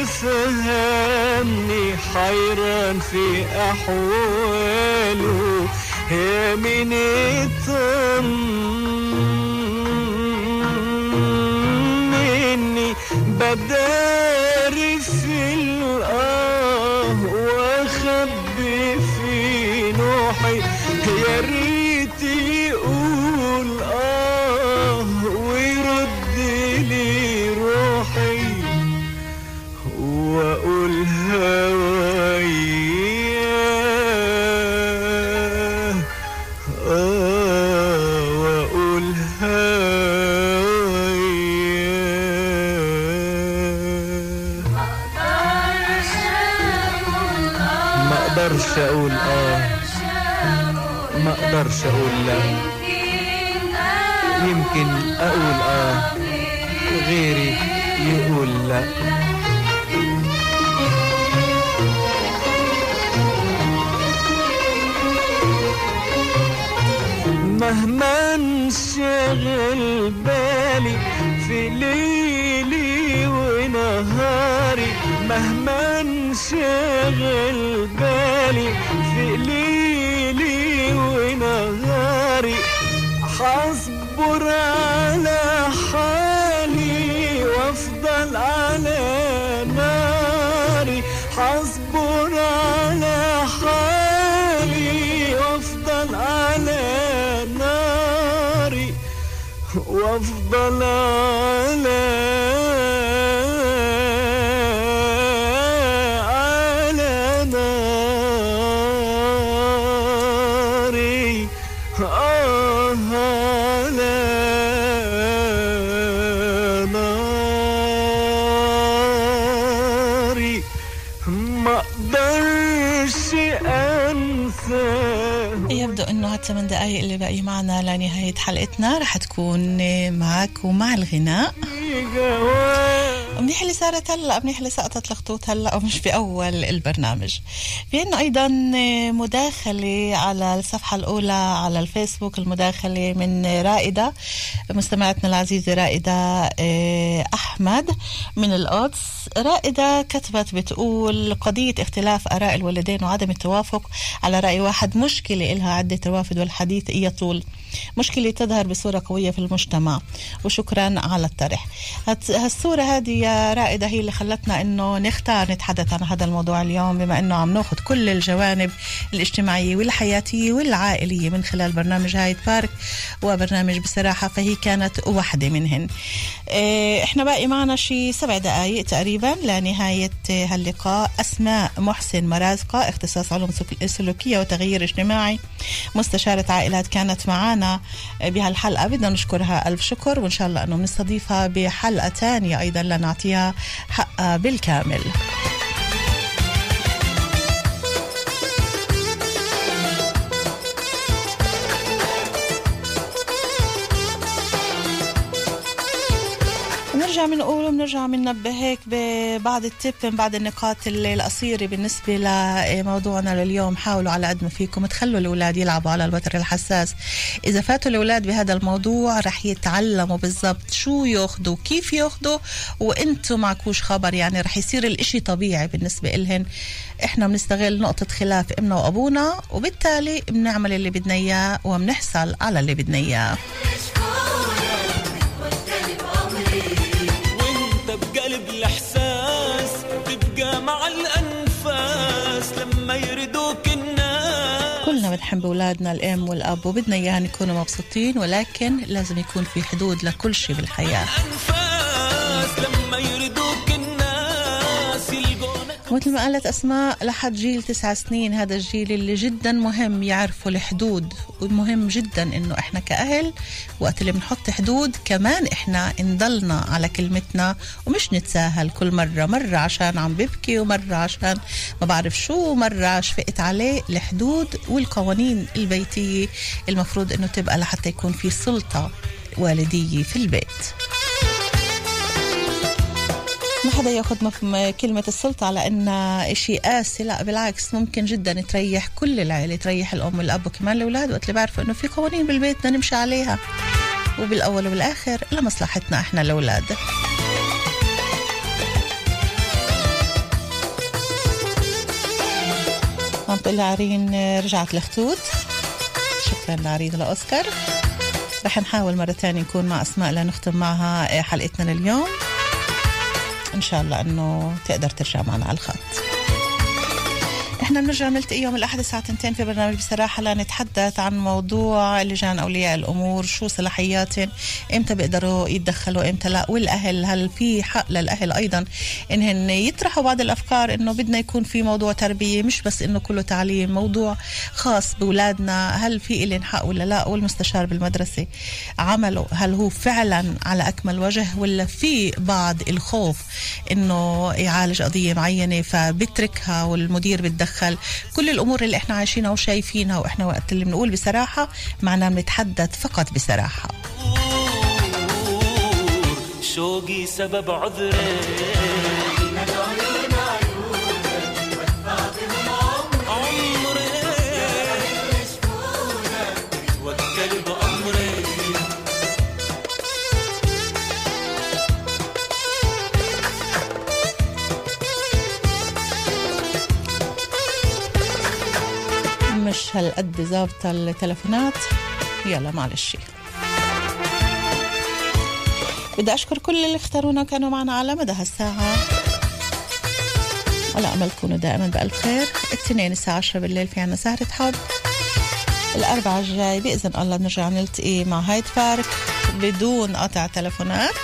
يفهمني حيران في أحواله. يا من يطمني بداري في الآه أقول لا. يمكن أقول آه غيري يقول لا. مهما انشغل بالي في ليلي ونهاري مهما انشغل بالي حصبر على حالي وافضل على ناري. حصبر على حالي وافضل على ناري. وافضل على معنا لنهاية حلقتنا. رح تكون معك ومع الغناء. منيح اللي صارت هلا منيح اللي سقطت الخطوط هلا ومش باول البرنامج. في إنه أيضا مداخلة على الصفحة الأولى على الفيسبوك المداخلة من رائدة مستمعتنا العزيزة رائدة آه، أحمد من القدس. رائدة كتبت بتقول قضية اختلاف آراء الوالدين وعدم التوافق على رأي واحد مشكلة لها عدة روافد والحديث يطول مشكلة تظهر بصورة قوية في المجتمع. وشكرا على الطرح. هالصورة هذه يا رائده هي اللي خلتنا إنه نختار نتحدث عن هذا الموضوع اليوم بما إنه عم ناخذ كل الجوانب الاجتماعية والحياتية والعائلية من خلال برنامج هايد بارك وبرنامج بصراحة فهي كانت واحدة منهن. إيه، إحنا باقي معنا شي سبع دقائق تقريبا لنهاية هاللقاء. أسماء محسن مرازقة اختصاص علوم سلوك- سلوكية وتغيير اجتماعي. مستشارة عائلات كانت معنا بهالحلقة بدنا نشكرها ألف شكر وإن شاء الله إنه بنستضيفها بحلقة ثانية أيضا لنعطيها حقها بالكامل. بنرجع بنقول وبنرجع بننبه هيك ببعض التب من بعض النقاط ال- القصيرة بالنسبة لموضوعنا لليوم. حاولوا على قد ما فيكم تخلوا الأولاد يلعبوا على الوتر الحساس. إذا فاتوا الأولاد بهذا الموضوع رح يتعلموا بالضبط شو ياخدوا كيف ياخدوا وإنتم معكوش خبر يعني رح يصير الإشي طبيعي بالنسبة إلهن. إحنا بنستغل نقطة خلاف إمنا وأبونا وبالتالي بنعمل اللي بدنا إياه وبنحصل على اللي بدنا إياه. بنحب أولادنا الأم والأب وبدنا اياهم يكونوا مبسوطين ولكن لازم يكون في حدود لكل شيء بالحياة ومثل ما قالت أسماء لحد جيل تسع سنين هذا الجيل اللي جدا مهم يعرفوا الحدود ومهم جدا إنه إحنا كأهل وقت اللي بنحط حدود كمان إحنا نضلنا على كلمتنا ومش نتساهل كل مرة مرة عشان عم ببكي ومرة عشان ما بعرف شو ومرة شفقت عليه الحدود والقوانين البيتية المفروض إنه تبقى لحتى يكون في سلطة والدية في البيت. ما حدا ياخذ كلمة السلطة على انها شيء قاسي. لا بالعكس ممكن جدا تريح كل العائلة تريح الأم والأب وكمان الأولاد. وقت اللي بيعرفوا إنه في قوانين بالبيت بدنا نمشي عليها. وبالأول وبالآخر لمصلحتنا إحنا الأولاد. عم تقول عرين رجعت الخطوط شكرا لعرين لأوسكار. رح نحاول مرة تانية نكون مع أسماء لنختم معها حلقتنا لليوم. إن شاء الله إنه تقدر ترجع معنا على الخط. إحنا بنرجع نلتقي يوم الاحد الساعة 2 في برنامج بصراحة لنتحدث عن موضوع لجان أولياء الأمور شو صلاحياتهم إمتى بيقدروا يتدخلوا إمتى لا والأهل هل في حق للأهل أيضا انهن يطرحوا بعض الأفكار إنه بدنا يكون في موضوع تربية مش بس إنه كله تعليم موضوع خاص بأولادنا هل في إلين حق ولا لا والمستشار بالمدرسة عمله هل هو فعلا على أكمل وجه ولا في بعض الخوف إنه يعالج قضية معينة فبتركها والمدير بتدخل كل الأمور اللي إحنا عايشينها وشايفينها وإحنا وقت اللي بنقول بصراحة معناه بنتحدث فقط بصراحة. شوقي سبب عذري. مش هالقد ظابطة التلفونات. يلا معلش بدي أشكر كل اللي اختارونا وكانوا معنا على مدى هالساعة. على أمل تكونوا دائما بألف خير. الاثنين الساعة 10 بالليل في عنا سهرة حب. الأربعاء الجاي بإذن الله نرجع نلتقي مع هايد بارك بدون قطع تلفونات.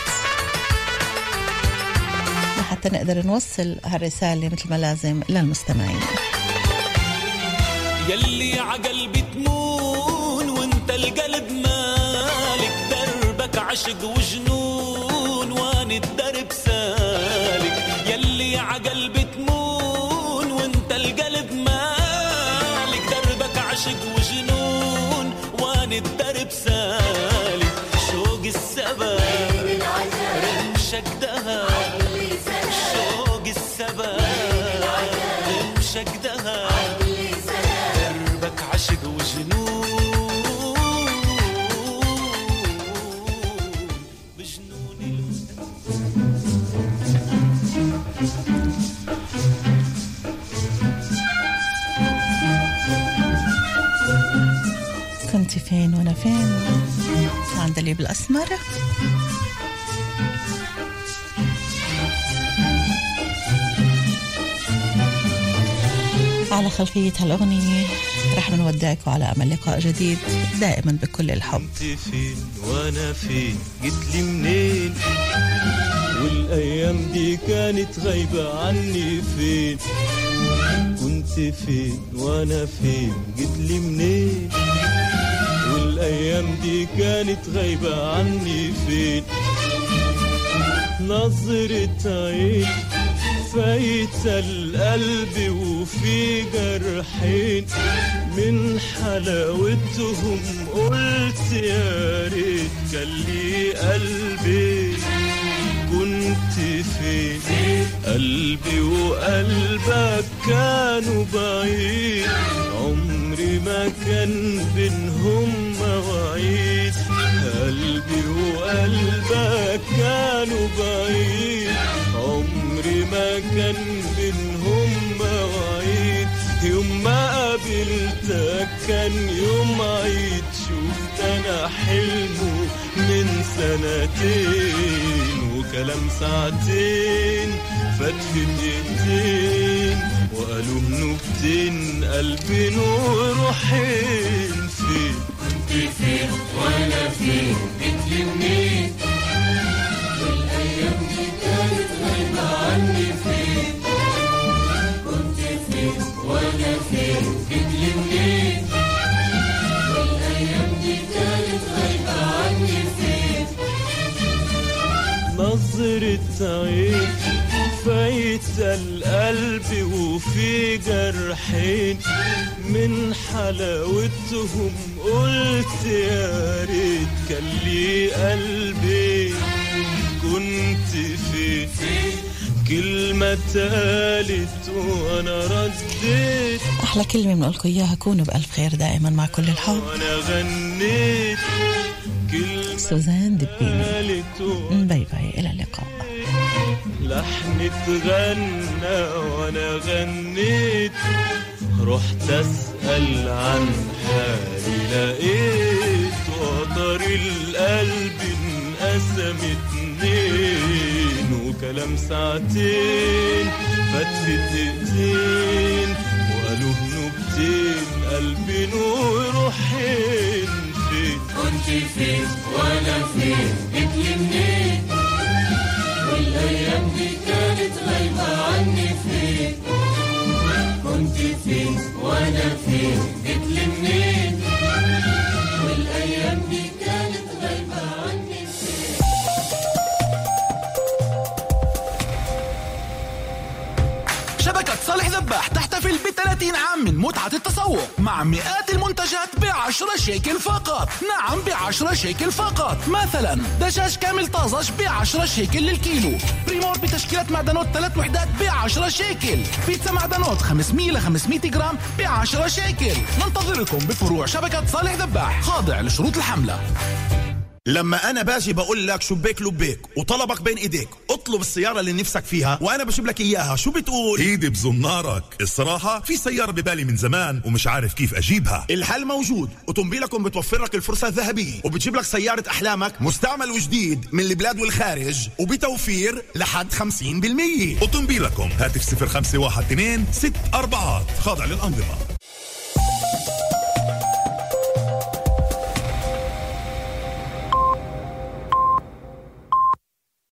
لحتى نقدر نوصل هالرسالة مثل ما لازم للمستمعين. يلي عقلبي تمون وانت القلب مالك. دربك عشق وجنون وان الدرب سالك. يلي عقلبي تمون وانت القلب مالك. دربك عشق وجنون وان الدرب سالك. شوق السبب رمشك دهب. شوق السبب رمشك دهب. فين؟ وأنا فين عندليب الاسمر على خلفية هالأغنية رح نودعكم على أمل لقاء جديد دائما بكل الحب. انت فين وأنا فين؟ جيت لي منين؟ والأيام دي كانت غايبة عني فين؟ كنت فين وأنا فين؟ جيت لي منين؟ والايام دي كانت غايبة عني فين؟ نظرة عين فايتة القلب وفي جرحين. من حلاوتهم قلت يا ريت كان لي قلبي كنت فين قلبي وقلبك كانوا بعيد. عمري ما كان بينهم مواعيد. قلبي وقلبك كانوا بعيد. عمري ما كان بينهم مواعيد. يوم ما قابلتك كان يوم عيد. شفت أنا حلمه من سنتين وكلام ساعتين فات في دقيقتين وقالوا نكتين قلبين وروحين فين كنت فين وأنا فين منين والأيام دي كانت غايبة عني فين كنت فين وأنا فين جيت نظرة عين فايتة القلب وفي جرحين. من حلاوتهم قلت يا ريت كان لي قلبي كنت فين كلمة تالت وأنا رديت. أحلى كلمة بنقولكم إياها كونوا بألف خير دائما مع كل الحب. وأنا غنيت. سوزان دبيني. bye bye إلى اللقاء. لحن اتغنى وأنا غنيت. رحت أسأل عن حالي لقيت. وتر القلب انقسم اتنين. وكلام ساعتين فات في دقيقتين وقالوا بنكتين قلبين وروحين فين كنت فين وأنا فين منين والأيام دي كانت غايبة عني فين كنت فين وأنا فين جيت ب 30 عام من متعة التسوق مع مئات المنتجات ب 10 شيكل فقط. نعم ب 10 شيكل فقط. مثلا دجاج كامل طازج ب 10 شيكل للكيلو. بريمور بتشكيلة معدنوت ثلاث وحدات ب 10 شيكل. بيتزا معدنوت 500 ل 500 جرام ب 10 شيكل. ننتظركم بفروع شبكة صالح ذباح خاضع لشروط الحملة. لما أنا باجي بقول لك شبيك لبيك وطلبك بين إيديك اطلب السيارة اللي نفسك فيها وأنا بجيب لك إياها شو بتقول؟ إيدي بزنارك الصراحة في سيارة ببالي من زمان ومش عارف كيف أجيبها. الحل موجود وتنبيلكم بتوفر لك الفرصة الذهبية وبتجيب لك سيارة أحلامك مستعمل وجديد من البلاد والخارج وبتوفير لحد 50% وتنبيلكم هاتف 0512 ست أربعات خاضع للأنظمة.